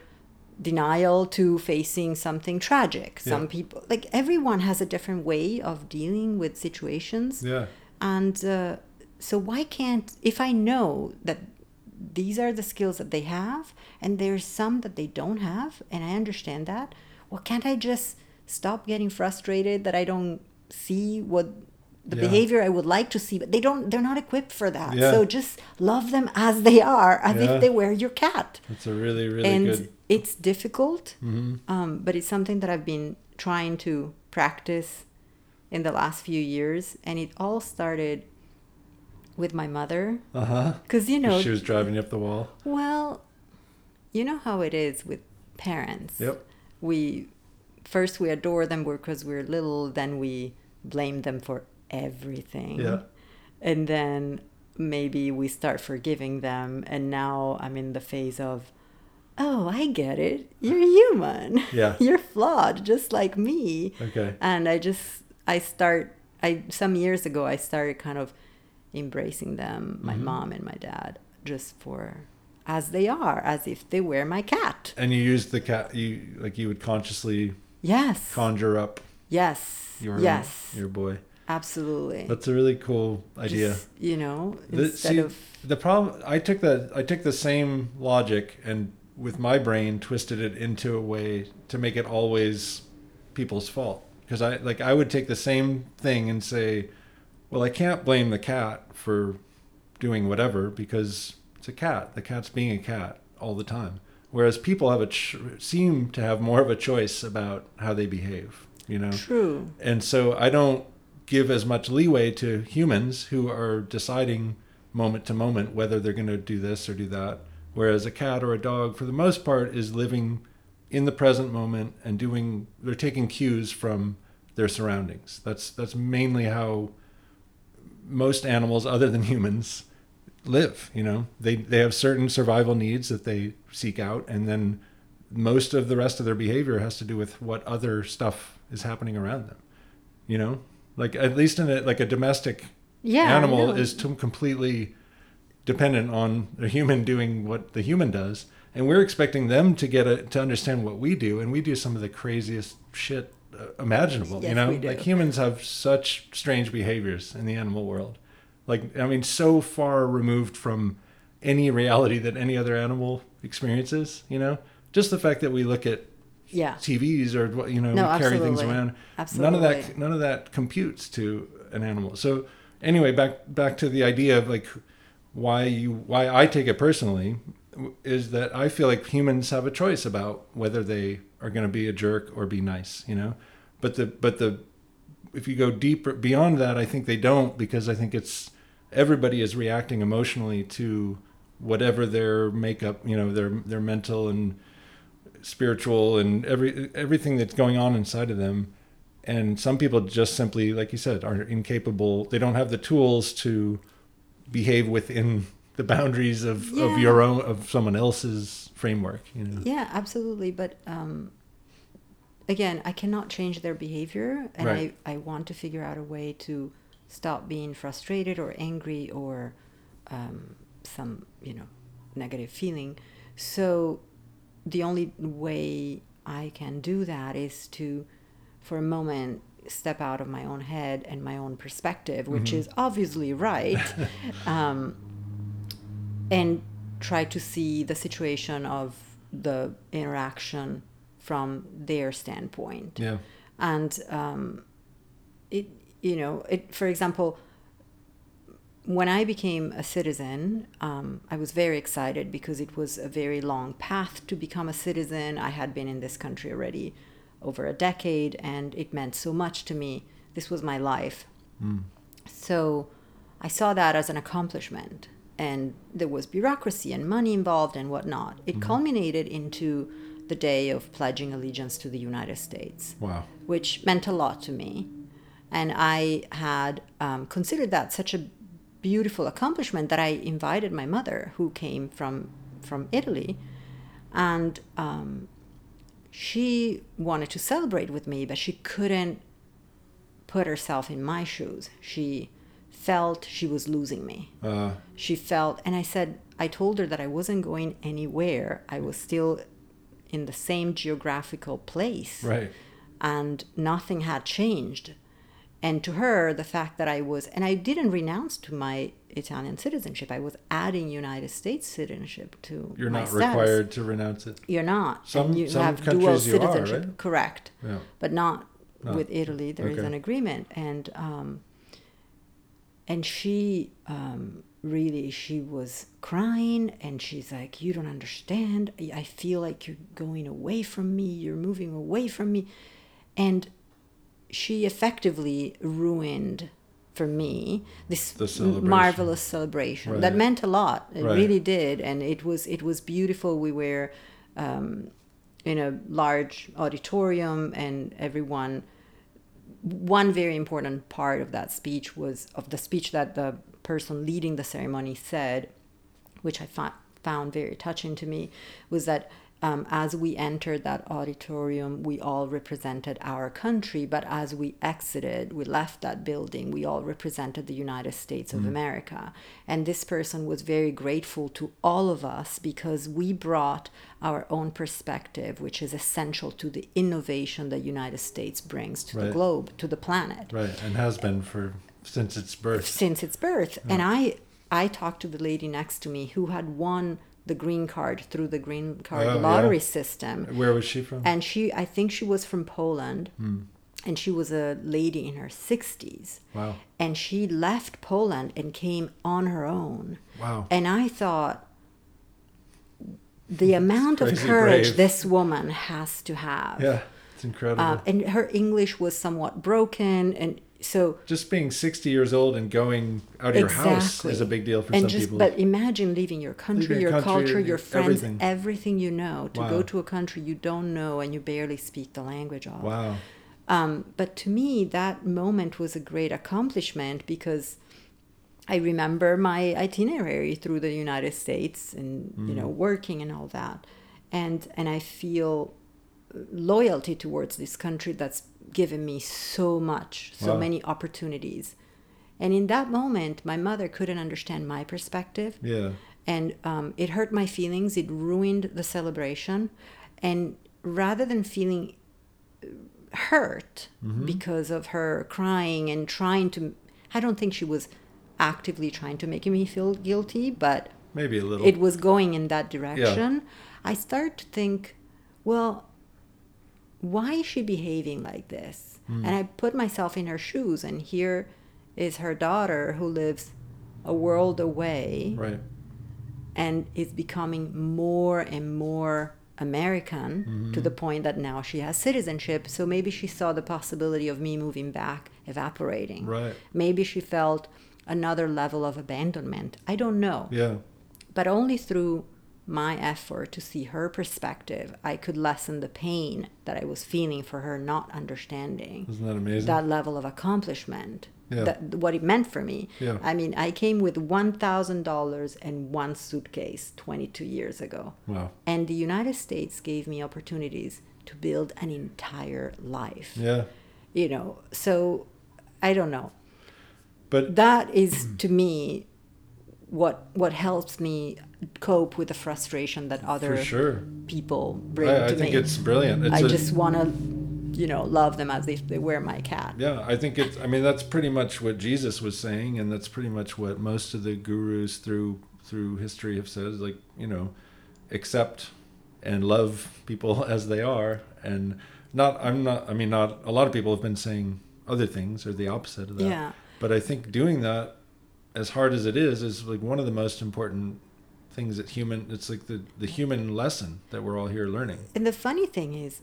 S2: denial to facing something tragic. Some
S1: Yeah.
S2: people, like everyone, has a different way of dealing with situations.
S1: Yeah.
S2: And uh, so, why can't, if I know that these are the skills that they have and there's some that they don't have, and I understand that, well, can't I just stop getting frustrated that I don't see what the
S1: Yeah.
S2: behavior I would like to see, but they don't, they're not equipped for that.
S1: Yeah.
S2: So, just love them as they are, as
S1: Yeah.
S2: if they were your cat
S1: That's a really, really
S2: and
S1: good.
S2: It's difficult
S1: Mm-hmm.
S2: um, but it's something that i've been trying to practice in the last few years and it all started with my mother
S1: Uh huh.
S2: because you know
S1: She was driving up the wall.
S2: well you know how it is with parents
S1: Yep.
S2: we first we adore them because we're little then we blame them for everything
S1: Yeah.
S2: and then maybe we start forgiving them and now i'm in the phase of oh i get it you're human
S1: Yeah.
S2: you're flawed just like me
S1: Okay.
S2: and i just i start i some years ago i started kind of embracing them my
S1: Mhm.
S2: mom and my dad just for as they are as if they were my cat
S1: And you use the cat. You like you would consciously
S2: yes
S1: conjure up
S2: yes
S1: your
S2: yes
S1: your boy.
S2: absolutely
S1: That's a really cool idea.
S2: Just, you know
S1: The-
S2: instead
S1: see,
S2: of
S1: the problem I took that I took the same logic and with my brain twisted it into a way to make it always people's fault. Because I like I would take the same thing and say well I can't blame the cat for doing whatever because it's a cat. The cat's being a cat all the time. Whereas people have a ch- seem to have more of a choice about how they behave you know?
S2: True.
S1: And so I don't give as much leeway to humans who are deciding moment to moment whether they're going to do this or do that. Whereas a cat or a dog, for the most part, is living in the present moment and doing, they're taking cues from their surroundings. That's, that's mainly how most animals, other than humans, live. You know, they, they have certain survival needs that they seek out, and then most of the rest of their behavior has to do with what other stuff is happening around them you know like at least in a like a domestic
S2: yeah
S1: animal is to completely dependent on a human doing what the human does and we're expecting them to get a, to understand what we do and we do some of the craziest shit uh, imaginable. you know, like humans have such strange behaviors in the animal world. Like I mean, so far removed from any reality that any other animal experiences. You know, just the fact that we look at
S2: Yeah.
S1: TVs or you know
S2: No,
S1: we carry things
S2: absolutely.
S1: around. None of that none of that computes to an animal. So anyway, back back to the idea of like why you why I take it personally is that I feel like humans have a choice about whether they are going to be a jerk or be nice, you know. But the but the if you go deeper beyond that, I think they don't because I think it's everybody is reacting emotionally to whatever their makeup, you know, their their mental and spiritual and every everything that's going on inside of them. And some people just simply, like you said, are incapable. They don't have the tools to behave within the boundaries of, of your own of someone else's framework. You know.
S2: Yeah, absolutely. But um, again, I cannot change their behavior, and
S1: Right.
S2: I, I want to figure out a way to stop being frustrated or angry or um, some you know negative feeling. So the only way I can do that is to, for a moment, step out of my own head and my own perspective, which is obviously right, um, and try to see the situation of the interaction from their standpoint.
S1: Yeah.
S2: and um, it you know it for example when i became a citizen um, i was very excited because it was a very long path to become a citizen. I had been in this country already over a decade and it meant so much to me this was my life so I saw that as an accomplishment. And there was bureaucracy and money involved and whatnot. It culminated into the day of pledging allegiance to the United States,
S1: Wow.
S2: which meant a lot to me. And I had um, considered that such a beautiful accomplishment that I invited my mother, who came from, from Italy, and um, she wanted to celebrate with me, but she couldn't put herself in my shoes. She felt she was losing me.
S1: Uh,
S2: She felt, and I said, I told her that I wasn't going anywhere. I was still in the same geographical place
S1: right.
S2: and nothing had changed. And to her, the fact that I was, and I didn't renounce to my Italian citizenship, I was adding United States citizenship to
S1: You're not
S2: status.
S1: required to renounce it.
S2: You're not.
S1: Some-
S2: and you
S1: some
S2: have dual
S1: countries you are,
S2: citizenship.
S1: right?
S2: Correct.
S1: Yeah.
S2: But not
S1: No.
S2: with Italy. There is
S1: Okay.
S2: an agreement, and um, and she um, really she was crying, and she's like, "You don't understand. I feel like you're going away from me. You're moving away from me," and she effectively ruined for me this
S1: celebration.
S2: marvelous celebration. That meant a lot. It
S1: Right.
S2: really did. And it was it was beautiful. We were um, in a large auditorium and everyone one very important part of that speech was of the speech that the person leading the ceremony said which i fa- found very touching to me was that um, as we entered that auditorium, we all represented our country, but as we exited, we left that building, we all represented the United States of America. And this person was very grateful to all of us because we brought our own perspective, which is essential to the innovation the United States brings to the globe, to the planet
S1: Right. And has been for since its birth.
S2: since its birth. And I I talked to the lady next to me who had won the green card through the green card
S1: Oh, yeah.
S2: lottery system.
S1: Where was she from?
S2: And she I think she was from Poland.
S1: Hmm.
S2: And she was a lady in her 60s.
S1: wow.
S2: And she left Poland and came on her own.
S1: Wow.
S2: And I thought the amount of courage
S1: brave.
S2: this woman has to have.
S1: Yeah. It's incredible.
S2: Uh, and her English was somewhat broken and so
S1: just being 60 years old and going out of your house is a big deal for
S2: and
S1: some
S2: just,
S1: people.
S2: But imagine leaving your country,
S1: Leaving
S2: your
S1: your country,
S2: culture, your friends,
S1: everything.
S2: everything. you know, to
S1: Wow.
S2: go to a country you don't know and you barely speak the language of.
S1: wow.
S2: Um, but to me, that moment was a great accomplishment because I remember my itinerary through the United States and you
S1: Mm.
S2: know working and all that, and and I feel loyalty towards this country that's given me so much, so
S1: Wow.
S2: many opportunities. And in that moment, my mother couldn't understand my perspective
S1: Yeah.
S2: and um, it hurt my feelings it ruined the celebration and rather than feeling hurt
S1: Mm-hmm.
S2: because of her crying and trying to. I don't think she was actively trying to make me feel guilty, but
S1: Maybe a little.
S2: it was going in that direction. I start to think, well, why is she behaving like this?
S1: Hmm.
S2: And I put myself in her shoes, and here is her daughter who lives a world away
S1: right.
S2: and is becoming more and more American
S1: Mm-hmm.
S2: to the point that now she has citizenship. So maybe she saw the possibility of me moving back evaporating.
S1: Right.
S2: Maybe she felt another level of abandonment. I don't know.
S1: Yeah.
S2: But only through my effort to see her perspective, I could lessen the pain that I was feeling for her not understanding
S1: Isn't that amazing?
S2: that level of accomplishment.
S1: Yeah.
S2: That, what it meant for me.
S1: Yeah.
S2: I mean, I came with $1,000 and one suitcase 22 years ago.
S1: wow.
S2: And the United States gave me opportunities to build an entire life.
S1: Yeah.
S2: You know, so I don't know.
S1: But
S2: That is to me what what helps me cope with the frustration that other
S1: sure.
S2: people bring
S1: I,
S2: to me.
S1: I think it's brilliant. It's
S2: I
S1: a-
S2: just want to, you know, love them as if they were my cat.
S1: Yeah, I think it's. I mean, that's pretty much what Jesus was saying, and that's pretty much what most of the gurus through through history have said. Like, you know, accept and love people as they are, and not. I'm not. I mean, not. A lot of people have been saying other things or the opposite of that.
S2: Yeah.
S1: But I think doing that, as hard as it is, is like one of the most important things that human. It's like the the human lesson that we're all here learning.
S2: And the funny thing is,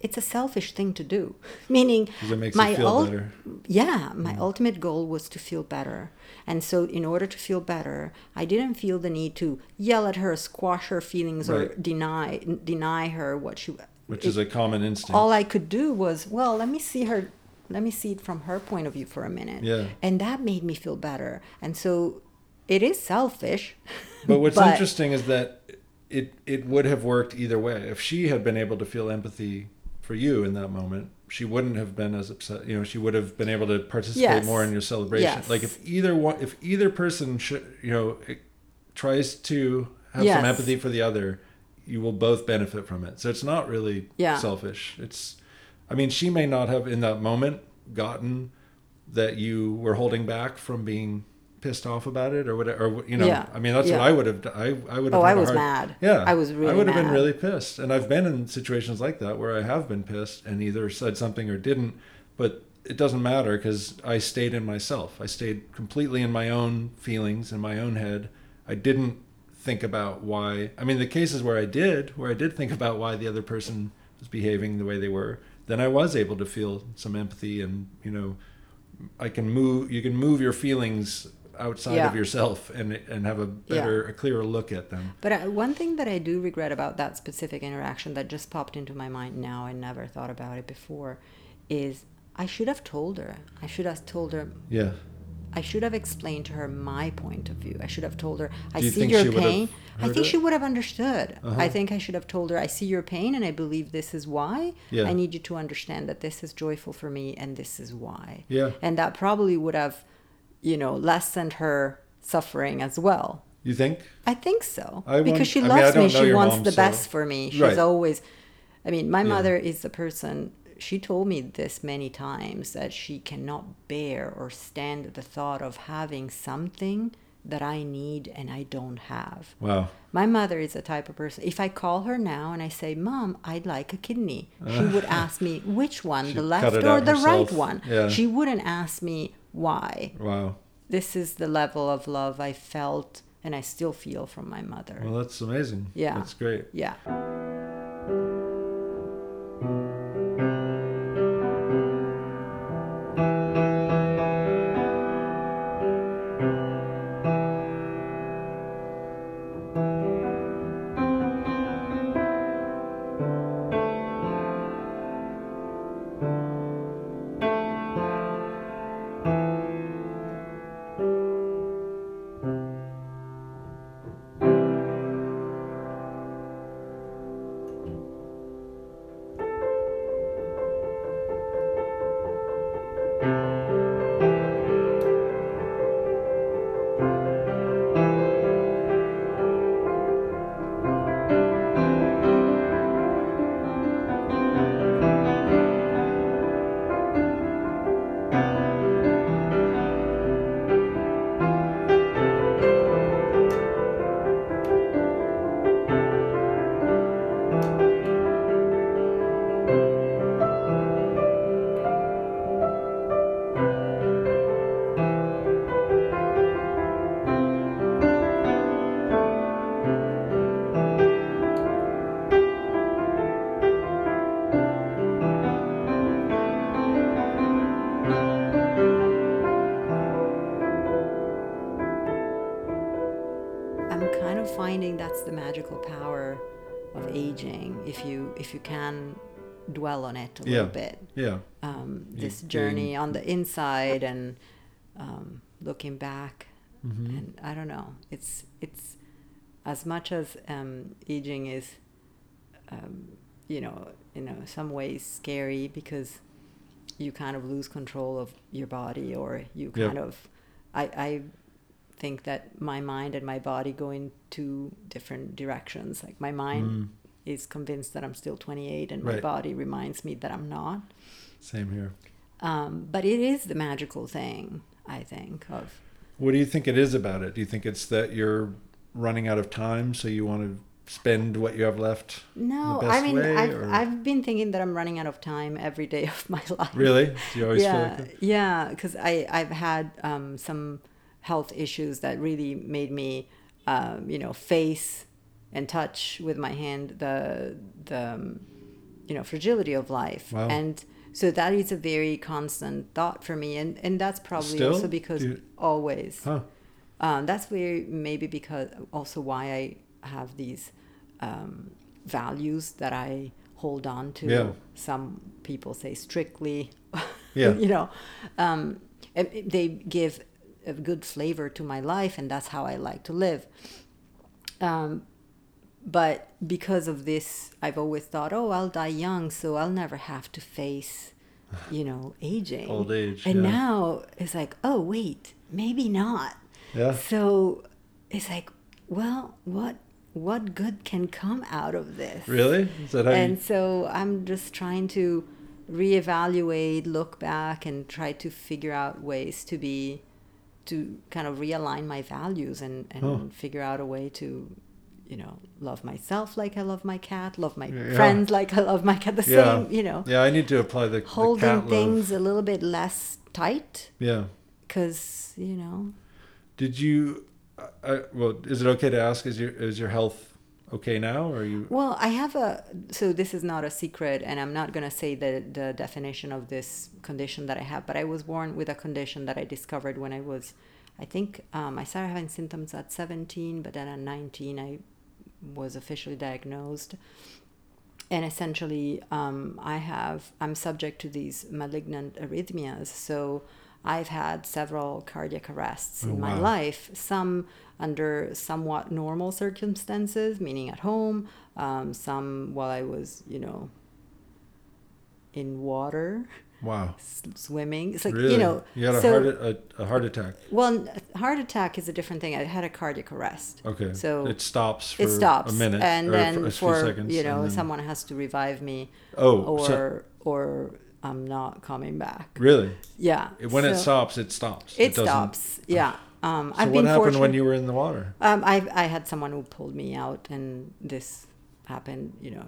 S2: it's a selfish thing to do. Meaning,
S1: it makes
S2: my
S1: you feel
S2: ul-
S1: better.
S2: Yeah, my mm-hmm. ultimate goal was to feel better. And so, in order to feel better, I didn't feel the need to yell at her, squash her feelings, or deny deny her what she.
S1: Which
S2: it-
S1: is a common instinct.
S2: all I could do was, well, let me see her, let me see it from her point of view for a minute.
S1: Yeah.
S2: And that made me feel better. And so, it is selfish.
S1: But what's interesting is that it it would have worked either way. If she had been able to feel empathy for you in that moment, she wouldn't have been as upset. You know, she would have been able to participate
S2: Yes.
S1: more in your celebration.
S2: Yes.
S1: Like if either one, if either person should, you know, tries to have some empathy for the other, you will both benefit from it. So it's not really
S2: Yeah.
S1: selfish. It's, I mean, she may not have in that moment gotten that you were holding back from being pissed off about it or whatever or you know
S2: Yeah.
S1: i mean that's
S2: Yeah.
S1: what i would have done. i i would have
S2: Oh, I was
S1: hard-
S2: mad.
S1: yeah
S2: I was really
S1: i would have been really pissed and i've been in situations like that where i have been pissed and either said something or didn't but it doesn't matter because i stayed in myself i stayed completely in my own feelings in my own head i didn't think about why i mean the cases where i did where i did think about why the other person was behaving the way they were then i was able to feel some empathy and you know i can move you can move your feelings outside
S2: Yeah.
S1: of yourself and and have a better a clearer look at them
S2: But uh, one thing that I do regret about that specific interaction that just popped into my mind now, I never thought about it before, is I should have told her. I should have told her.
S1: yeah
S2: I should have explained to her my point of view. I should have told her, I
S1: you
S2: see your
S1: she would have
S2: pain. I think
S1: it?
S2: she would have understood.
S1: Uh-huh.
S2: I think I should have told her, I see your pain and I believe this is why.
S1: Yeah.
S2: I need you to understand that this is joyful for me and this is why.
S1: Yeah.
S2: And that probably would have, you know, lessened her suffering as well.
S1: you think
S2: I think so.
S1: I
S2: because
S1: want-
S2: she
S1: I mean, I
S2: loves me. She wants
S1: mom,
S2: the
S1: so-
S2: best for me. She's
S1: Right.
S2: always I mean, my
S1: Yeah.
S2: mother is the person she told me this many times that she cannot bear or stand the thought of having something that I need and I don't have.
S1: wow
S2: My mother is the type of person. If I call her now and I say, "Mom, I'd like a kidney," she uh. would ask me which one, the left or the right one.
S1: Yeah.
S2: She wouldn't ask me why.
S1: wow
S2: This is the level of love I felt and I still feel from my mother.
S1: well that's amazing
S2: Yeah.
S1: that's great
S2: yeah. Finding that's the magical power of aging if you if you can dwell on it a
S1: Yeah.
S2: little bit
S1: Yeah.
S2: um, this
S1: gain-
S2: journey on the inside and um, looking back
S1: Mhm.
S2: and i don't know it's it's as much as um, aging is um, you know in know, some ways scary because you kind of lose control of your body or you
S1: Yep.
S2: kind of I, I think that my mind and my body go in two different directions like my mind
S1: Mm.
S2: is convinced that i'm still 28 and my body reminds me that i'm not
S1: Same here.
S2: um, but it is the magical thing i think of
S1: What do you think it is about it? Do you think it's that you're running out of time, so you want to spend what you have left?
S2: no i mean
S1: way,
S2: I've,
S1: or-
S2: I've been thinking that i'm running out of time every day of my life
S1: Really? Do you always feel
S2: yeah
S1: like that?
S2: yeah because i i've had um, some health issues that really made me um, you know face and touch with my hand the the um, you know fragility of life
S1: Wow.
S2: and so that is a very constant thought for me and and that's probably
S1: Still?
S2: also because
S1: you-
S2: always
S1: Huh.
S2: um, that's where maybe because also why I have these um, values that I hold on to.
S1: Yeah.
S2: Some people say strictly.
S1: Yeah.
S2: you know, um, they give a good flavor to my life, and that's how I like to live. Um, but because of this, I've always thought, oh, I'll die young, so I'll never have to face, you know, aging.
S1: Old age,
S2: And
S1: yeah.
S2: now it's like, oh, wait, maybe not.
S1: Yeah.
S2: So it's like, well, what what good can come out of this?
S1: Really? Is that how
S2: And
S1: you?
S2: so I'm just trying to reevaluate, look back, and try to figure out ways to be to kind of realign my values and and
S1: Huh.
S2: figure out a way to you know love myself like I love my cat, love my
S1: Yeah.
S2: friends like I love my cat. The
S1: Yeah.
S2: same, you know,
S1: Yeah, I need to apply the, the
S2: holding
S1: cat
S2: things
S1: love.
S2: a little bit less tight
S1: Yeah.
S2: because you know
S1: Did you? I, I- well, is it okay to ask? Is your is your health okay now, or are you?
S2: Well, I have a so this is not a secret, and I'm not gonna say the the definition of this condition that I have, but I was born with a condition that I discovered when I was, I think um, I started having symptoms at 17, but then at 19 I was officially diagnosed, and essentially um, I have I'm subject to these malignant arrhythmias, so. I've had several cardiac arrests
S1: Oh,
S2: in my
S1: wow.
S2: life, some under somewhat normal circumstances, meaning at home, um, some while I was, you know, in water,
S1: Wow.
S2: s- swimming. It's like,
S1: really?
S2: you know,
S1: you had a
S2: so,
S1: heart a, a heart attack.
S2: well, heart attack is a different thing. I had a cardiac arrest.
S1: Okay.
S2: So
S1: it stops for
S2: it stops,
S1: a minute
S2: and then
S1: for a
S2: for,
S1: seconds.
S2: you know,
S1: then-
S2: someone has to revive me,
S1: Oh,
S2: or
S1: so-
S2: or I'm not coming back.
S1: really?
S2: Yeah.
S1: When it stops, it stops.
S2: it
S1: doesn't-
S2: stops. Yeah. Um,
S1: So
S2: I've
S1: what
S2: been
S1: happened
S2: fortunate.
S1: when you were in the water?
S2: Um, I I had someone who pulled me out, and this happened, you know,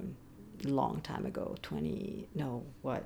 S2: long time ago. Twenty no, what?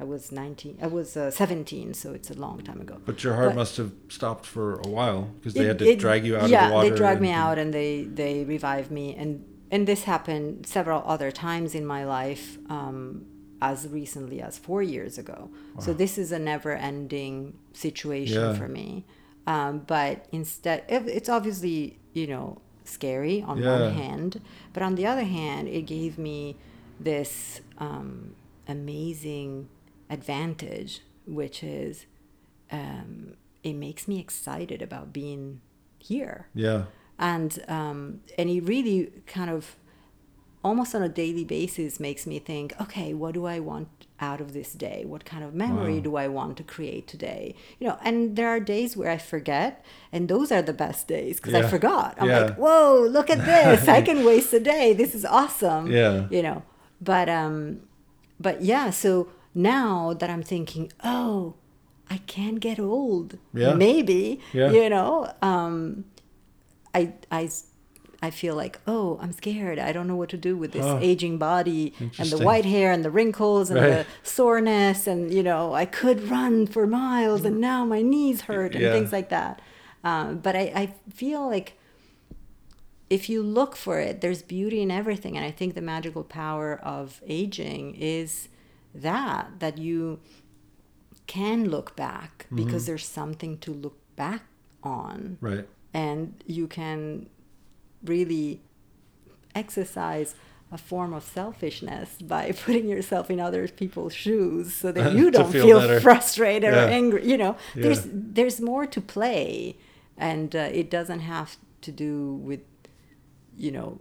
S2: I was nineteen. I was uh, seventeen, so it's a long time ago.
S1: But your heart
S2: But-
S1: must have stopped for a while because they
S2: It-
S1: had to
S2: it-
S1: drag you out
S2: yeah,
S1: of the water.
S2: Yeah, they dragged me out and they they revived me, and and this happened several other times in my life, um, as recently as four years ago. So this is a never-ending situation
S1: Yeah.
S2: for me. Um, but instead, it's obviously you know scary on
S1: Yeah.
S2: one hand, but on the other hand, it gave me this um, amazing advantage, which is um, it makes me excited about being here
S1: Yeah.
S2: and um, and it really kind of almost on a daily basis makes me think okay what do i want out of this day what kind of memory
S1: Wow.
S2: do i want to create today you know and there are days where i forget and those are the best days because i forgot i'm
S1: Yeah.
S2: like whoa look at this i can waste a day this is awesome
S1: Yeah.
S2: you know but um but yeah so now that i'm thinking oh i can get old
S1: Yeah.
S2: maybe
S1: Yeah.
S2: you know um I, I, I feel like, oh, I'm scared. I don't know what to do with this
S1: Huh.
S2: aging body and the white hair and the wrinkles and
S1: Right.
S2: the soreness. And, you know, I could run for miles and now my knees hurt and
S1: Yeah.
S2: things like that. Um, but I, I feel like if you look for it, there's beauty in everything. And I think the magical power of aging is that, that you can look back
S1: Mm-hmm.
S2: because there's something to look back on
S1: Right.
S2: and you can really exercise a form of selfishness by putting yourself in other people's shoes so that you don't
S1: feel
S2: feel, frustrated
S1: Yeah.
S2: or angry you know
S1: Yeah.
S2: there's there's more to play and uh, it doesn't have to do with you know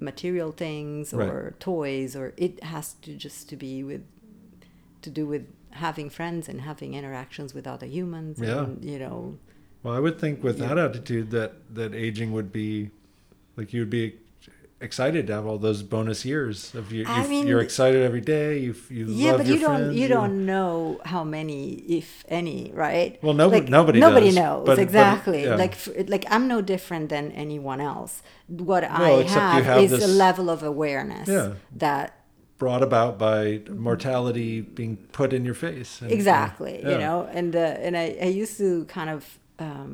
S2: material things
S1: Right.
S2: or toys or it has to just to be with to do with having friends and having interactions with other humans
S1: Yeah.
S2: and you know
S1: Well, I would think with that attitude that that aging would be like you'd be excited to have all those bonus years of you.
S2: I
S1: you
S2: mean-
S1: you're excited every day. You you
S2: yeah but you don't you don't know how many if any right
S1: Well, nobody-
S2: Like,
S1: nobody
S2: nobody
S1: does,
S2: knows
S1: but- but,
S2: exactly
S1: yeah.
S2: like like i'm no different than anyone else what
S1: Well,
S2: i have,
S1: have
S2: is
S1: this-
S2: a level of awareness
S1: Yeah.
S2: that
S1: brought about by mortality being put in your face. and-
S2: exactly
S1: yeah.
S2: you know and uh, and I, I used to kind of um,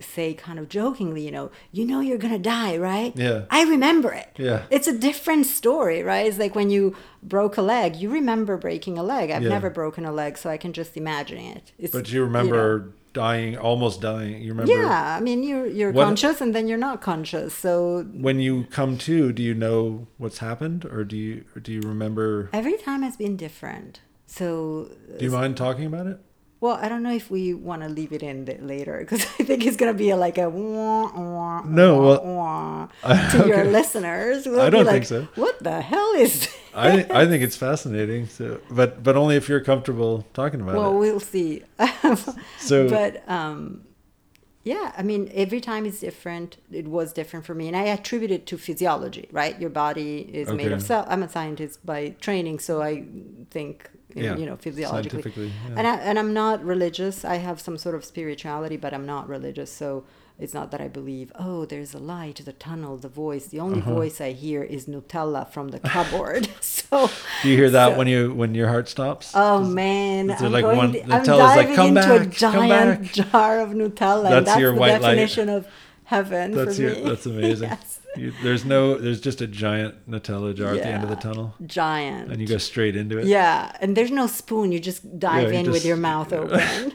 S2: say kind of jokingly you know you know you're gonna die right
S1: Yeah.
S2: i remember it
S1: Yeah.
S2: it's a different story right it's like when you broke a leg you remember breaking a leg i've
S1: Yeah.
S2: never broken a leg so i can just imagine it it's,
S1: But you
S2: know.
S1: remember dying, almost dying. You remember
S2: yeah i mean you're you're
S1: What-
S2: conscious and then you're not conscious so
S1: when you come to. Do you know what's happened, or do you or do you remember?
S2: every time has been different so
S1: Do you mind talking about it?
S2: Well, I don't know if we want to leave it in later because I think it's gonna be like a wah, wah,
S1: No,
S2: wah,
S1: well-
S2: wah to your listeners. We'll
S1: I don't
S2: like,
S1: think so.
S2: What the hell is? This?
S1: I I think it's fascinating. So, but but only if you're comfortable talking about
S2: well,
S1: it.
S2: Well, we'll see.
S1: So-
S2: but um, yeah, I mean, every time is different. It was different for me, and I attribute it to physiology. Right, your body is made of
S1: Okay.
S2: cell. I'm a scientist by training, so I think
S1: Yeah,
S2: you know physiologically.
S1: yeah.
S2: And I, and I'm not religious. I have some sort of spirituality, but I'm not religious. So it's not that I believe. Oh, there's a light, the tunnel, the voice. The only
S1: Uh-huh.
S2: voice I hear is Nutella from the cupboard. so
S1: Do you hear that
S2: so-
S1: when you when your heart stops?
S2: Oh man,
S1: Is
S2: I'm
S1: like
S2: going.
S1: one-
S2: to- I'm
S1: Nutella's like, "Come
S2: into a
S1: back, come
S2: giant
S1: back."
S2: jar of Nutella.
S1: That's
S2: and that's
S1: your
S2: the
S1: white light.
S2: definition of heaven
S1: that's
S2: for
S1: your,
S2: me.
S1: that's amazing.
S2: Yes.
S1: You, there's no there's just a giant Nutella jar at the end of the tunnel,
S2: Giant.
S1: and you go straight into it.
S2: yeah, and there's no spoon. You just dive
S1: you
S2: in
S1: just-
S2: with your mouth open.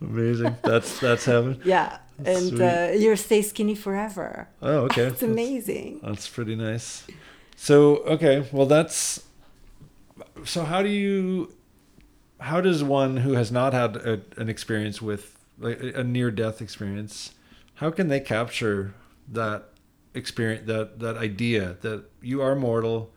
S1: Amazing. That's that's heaven.
S2: yeah, and uh, you stay skinny forever.
S1: Oh, okay.
S2: It's amazing.
S1: That's pretty nice. So okay, well that's so how do you how does one who has not had a, an experience with like a a near death experience how can they capture that experience that that idea that you are mortal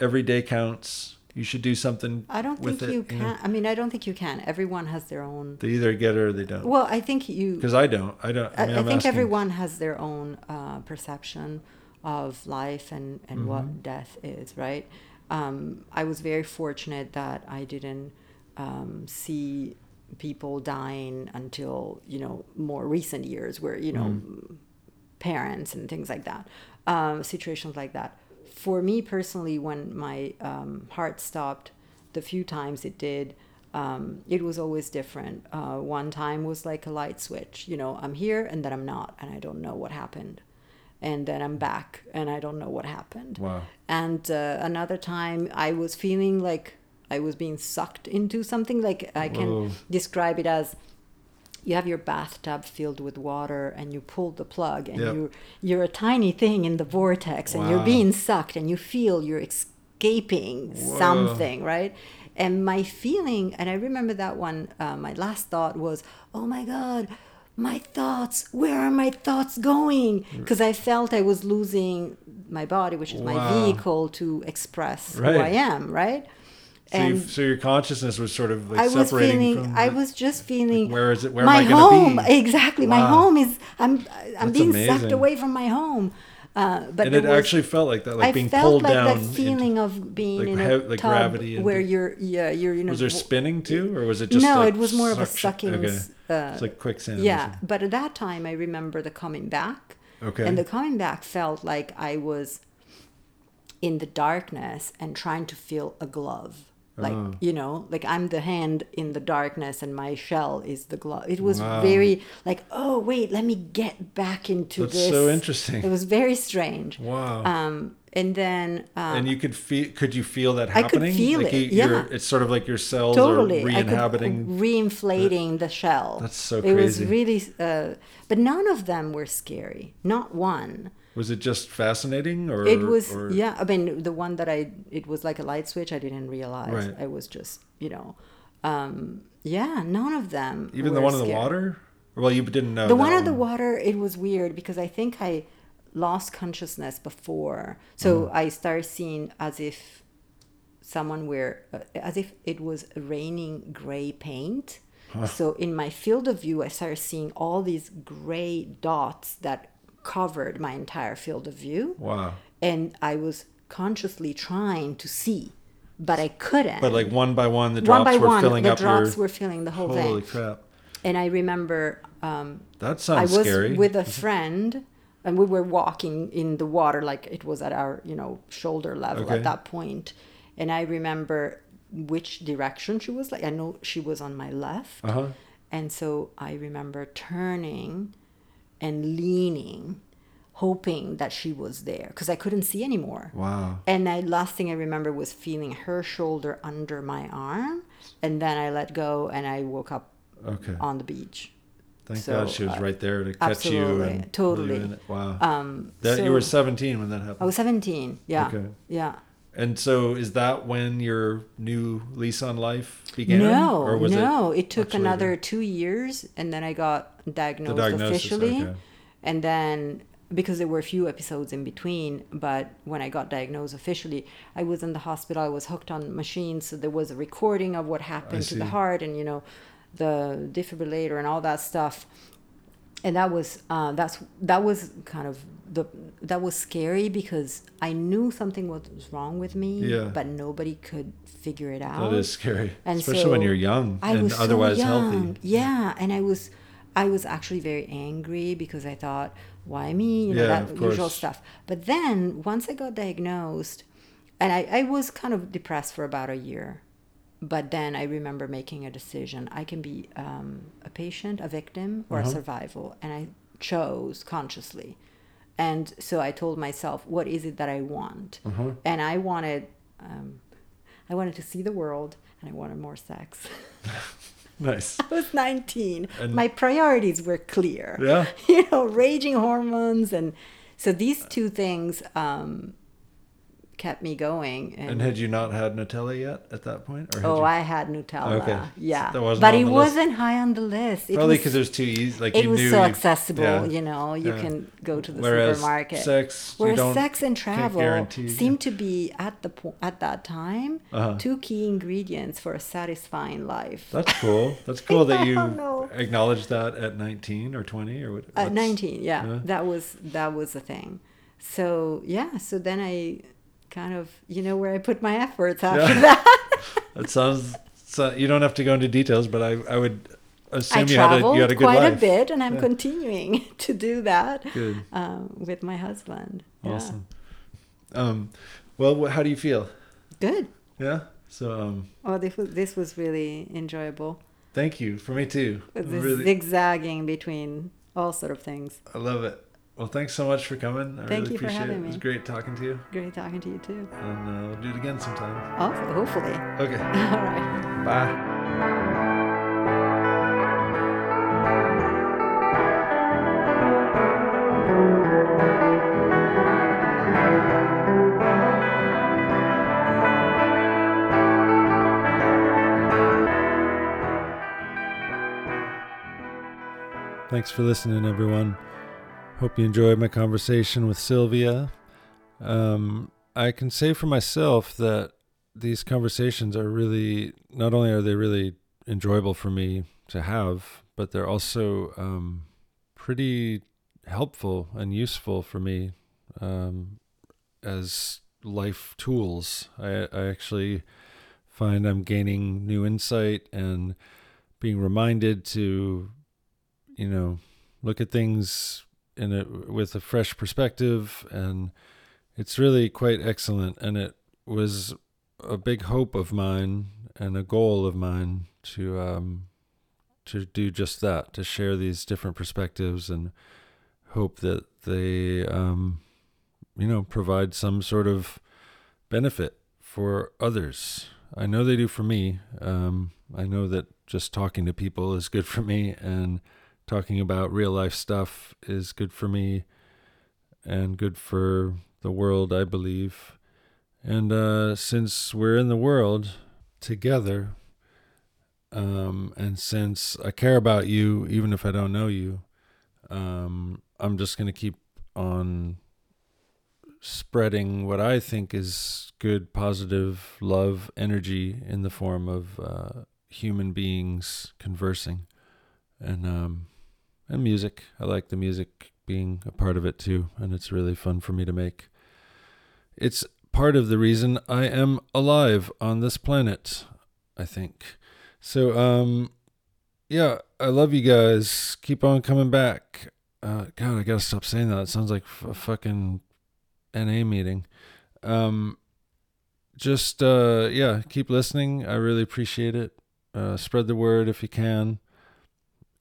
S1: every day counts you should do something
S2: I don't
S1: with
S2: think
S1: it
S2: you can.
S1: know?
S2: I mean, I don't think you can. Everyone has their own.
S1: they either get it or they don't
S2: Well, I think you.
S1: because I don't I don't I,
S2: I,
S1: mean,
S2: I think
S1: asking-
S2: everyone has their own uh, perception of life and, and
S1: Mm-hmm.
S2: what death is, right? Um, I was very fortunate that I didn't um, see people dying until, you know, more recent years where, you know,
S1: Mm.
S2: parents and things like that, um, situations like that. For me personally, when my um, heart stopped, the few times it did, um, it was always different. Uh, one time was like a light switch. You know, I'm here and then I'm not, and I don't know what happened. And then I'm back and I don't know what happened.
S1: wow
S2: And uh, another time I was feeling like I was being sucked into something. Like I can
S1: Whoa.
S2: describe it as you have your bathtub filled with water and you pull the plug and
S1: Yep.
S2: you you're a tiny thing in the vortex and you're being sucked and you feel you're escaping
S1: Whoa.
S2: something right? And my feeling and i remember that one uh, my last thought was oh my god my thoughts where are my thoughts going? Because i felt i was losing my body which is my vehicle to express who i am right
S1: so, you, so your consciousness was sort of like
S2: I was
S1: separating
S2: feeling.
S1: from
S2: I was just feeling.
S1: where is it- where am
S2: my
S1: I gonna
S2: home?
S1: be?
S2: Exactly. My home is. I'm. I'm
S1: That's
S2: being sucked away from my home. Uh, but
S1: and it
S2: was-
S1: actually felt like that like
S2: I
S1: being
S2: felt
S1: pulled
S2: like
S1: down
S2: that
S1: into-
S2: feeling of being
S1: like
S2: in a
S1: like
S2: tub
S1: gravity and-
S2: where you're. Yeah, you're. You know.
S1: Was there spinning too, or was it just?
S2: no,
S1: like
S2: it was more of a sucking.
S1: Okay,
S2: Uh,
S1: it's like quicksand.
S2: yeah, but at that time, I remember the coming back.
S1: Okay.
S2: And the coming back felt like I was in the darkness and trying to feel a glove. Like,
S1: Oh.
S2: you know, like I'm the hand in the darkness and my shell is the glove. It was
S1: Wow.
S2: very like, oh, wait, let me get back into
S1: That's
S2: this.
S1: so interesting.
S2: It was very strange.
S1: Wow.
S2: Um, and then uh,
S1: and you could feel. Could you feel that happening
S2: I could feel
S1: like
S2: it, yeah.
S1: It's sort of like your cells
S2: totally
S1: are re-inhabiting.
S2: re-inflating the shell.
S1: That's so crazy.
S2: It was really, uh, but none of them were scary. Not one.
S1: Was it just fascinating, or
S2: It was
S1: or-
S2: yeah. I mean, the one that I it was like a light switch. I didn't realize.
S1: Right.
S2: I was just you know, um, yeah. None of them.
S1: Even the one in the water. Well, you didn't know
S2: The one in the water, it was weird because I think I lost consciousness before. So
S1: Mm-hmm.
S2: I started seeing as if someone were, uh, as if it was raining gray paint. So in my field of view, I started seeing all these gray dots that covered my entire field of view.
S1: Wow.
S2: And I was consciously trying to see, but I couldn't.
S1: But like one by one, the
S2: one
S1: drops
S2: by
S1: were
S2: one,
S1: filling
S2: the
S1: up
S2: drops
S1: your.
S2: were filling the whole
S1: Holy
S2: thing.
S1: crap!
S2: And I remember um,
S1: That
S2: I was
S1: scary.
S2: with a friend, and we were walking in the water, like it was at our, you know, shoulder level
S1: Okay.
S2: at that point. And I remember which direction she was. Like I know she was on my left,
S1: Uh huh.
S2: and so I remember turning and leaning, hoping that she was there because I couldn't see anymore.
S1: Wow.
S2: And the last thing I remember was feeling her shoulder under my arm, and then I let go, and I woke up
S1: Okay.
S2: on the beach.
S1: Thank
S2: so,
S1: God she was
S2: uh,
S1: right there to catch you
S2: absolutely,
S1: and
S2: totally.
S1: you. Wow.
S2: Um,
S1: that you were 17 when that happened.
S2: I was 17. Yeah.
S1: Okay.
S2: Yeah.
S1: And so, is that when your new lease on life began?
S2: No,
S1: or was
S2: no.
S1: It,
S2: It, took
S1: much later?
S2: another two years, and then I got diagnosed officially.
S1: okay.
S2: And then because there were a few episodes in between, but when I got diagnosed officially, I was in the hospital. I was hooked on machines, so there was a recording of what happened to the heart, and you know, the defibrillator and all that stuff. And that was uh, that's that was kind of the that was scary because I knew something was wrong with me,
S1: Yeah.
S2: but nobody could figure it out.
S1: That is scary,
S2: And
S1: especially when you're young
S2: I
S1: and
S2: was so
S1: otherwise
S2: young.
S1: healthy.
S2: Yeah, and I was, I was actually very angry because I thought, why me? You know
S1: Yeah,
S2: that usual stuff. But then once I got diagnosed, and I, I was kind of depressed for about a year. But then I remember making a decision. I can be um, a patient, a victim, or
S1: Uh-huh.
S2: a survival, and I chose consciously. And so I told myself, what is it that I want?
S1: Uh-huh.
S2: And I wanted, um, I wanted to see the world, and I wanted more sex.
S1: Nice.
S2: I was 19.
S1: And-
S2: My priorities were clear.
S1: Yeah.
S2: You know, raging hormones. And so these two things um, kept me going. And,
S1: And had you not had Nutella yet at that point? Or had
S2: oh,
S1: you?
S2: I had Nutella.
S1: Okay.
S2: Yeah. But it wasn't high on the list. It
S1: Probably because it was too easy. Like
S2: it was
S1: knew
S2: so accessible,
S1: yeah.
S2: you know, you
S1: Yeah.
S2: can go to the
S1: Whereas
S2: supermarket.
S1: sex,
S2: Whereas sex and travel seemed to be at the po- at that time
S1: Uh-huh.
S2: two key ingredients for a satisfying life.
S1: That's cool. That's cool that you acknowledged that at 19 or 20 or what?
S2: At 19, yeah,
S1: yeah.
S2: that was that was the thing. So yeah, so then I kind of you know where I put my efforts after
S1: Yeah.
S2: that.
S1: That sounds. So you don't have to go into details, but I I would
S2: I
S1: assume you had a you had a good
S2: quite
S1: life.
S2: a bit, and I'm
S1: Yeah.
S2: continuing to do that
S1: Good.
S2: um, with my husband. Yeah.
S1: Awesome. Um, well, how do you feel?
S2: Good.
S1: Yeah. So um,
S2: Oh, this was this was really enjoyable.
S1: thank you for me too.
S2: This
S1: Really,
S2: zigzagging between all sort of things.
S1: I love it. Well, thanks so much for coming. I
S2: Thank
S1: really
S2: you for
S1: appreciate
S2: having
S1: it. It was great talking to you,
S2: Great talking to you too.
S1: and uh, we'll do it again sometime.
S2: Oh, hopefully.
S1: Okay.
S2: All right.
S1: Bye. Thanks for listening, everyone. Hope you enjoyed my conversation with Sylvia. Um, I can say for myself that these conversations are really, not only are they really enjoyable for me to have, but they're also um, pretty helpful and useful for me um, as life tools. I, I actually find I'm gaining new insight and being reminded to, you know, look at things in it with a fresh perspective, and it's really quite excellent. And it was a big hope of mine and a goal of mine to um, to do just that, to share these different perspectives and hope that they um, you know, provide some sort of benefit for others. I know they do for me. Um, I know that just talking to people is good for me, and talking about real life stuff is good for me and good for the world, I believe. And uh, since we're in the world together, um, and since I care about you, even if I don't know you, um, I'm just going to keep on spreading what I think is good, positive love energy in the form of uh, human beings conversing, and um, and music. I like the music being a part of it too, and it's really fun for me to make. It's part of the reason I am alive on this planet, I think. So, um, yeah, I love you guys. Keep on coming back. Uh, God, I gotta stop saying that. It sounds like a fucking NA meeting. Um, just uh, yeah, keep listening. I really appreciate it. Uh, spread the word if you can.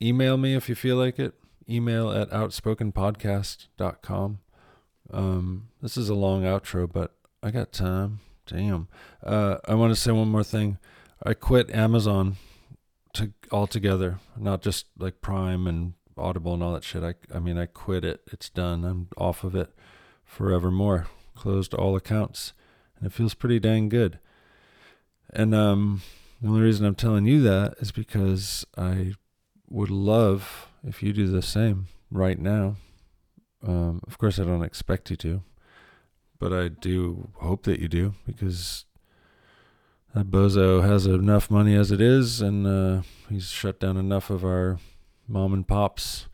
S1: Email me if you feel like it. Email at outspokenpodcast.com. Um, this is a long outro, but I got time. Damn. Uh, I want to say one more thing. I quit Amazon to altogether, not just like Prime and Audible and all that shit. I, I mean, I quit it. It's done. I'm off of it forevermore. Closed all accounts, and it feels pretty dang good. And um, the only reason I'm telling you that is because I would love if you do the same right now. Um, of course, I don't expect you to, but I do hope that you do because that bozo has enough money as it is, and uh, he's shut down enough of our mom and pops.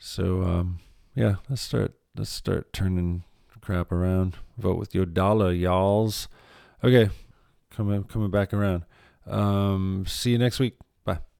S1: So um, yeah, let's start. Let's start turning crap around. Vote with your dollar, y'alls. Okay, coming coming back around. Um, see you next week.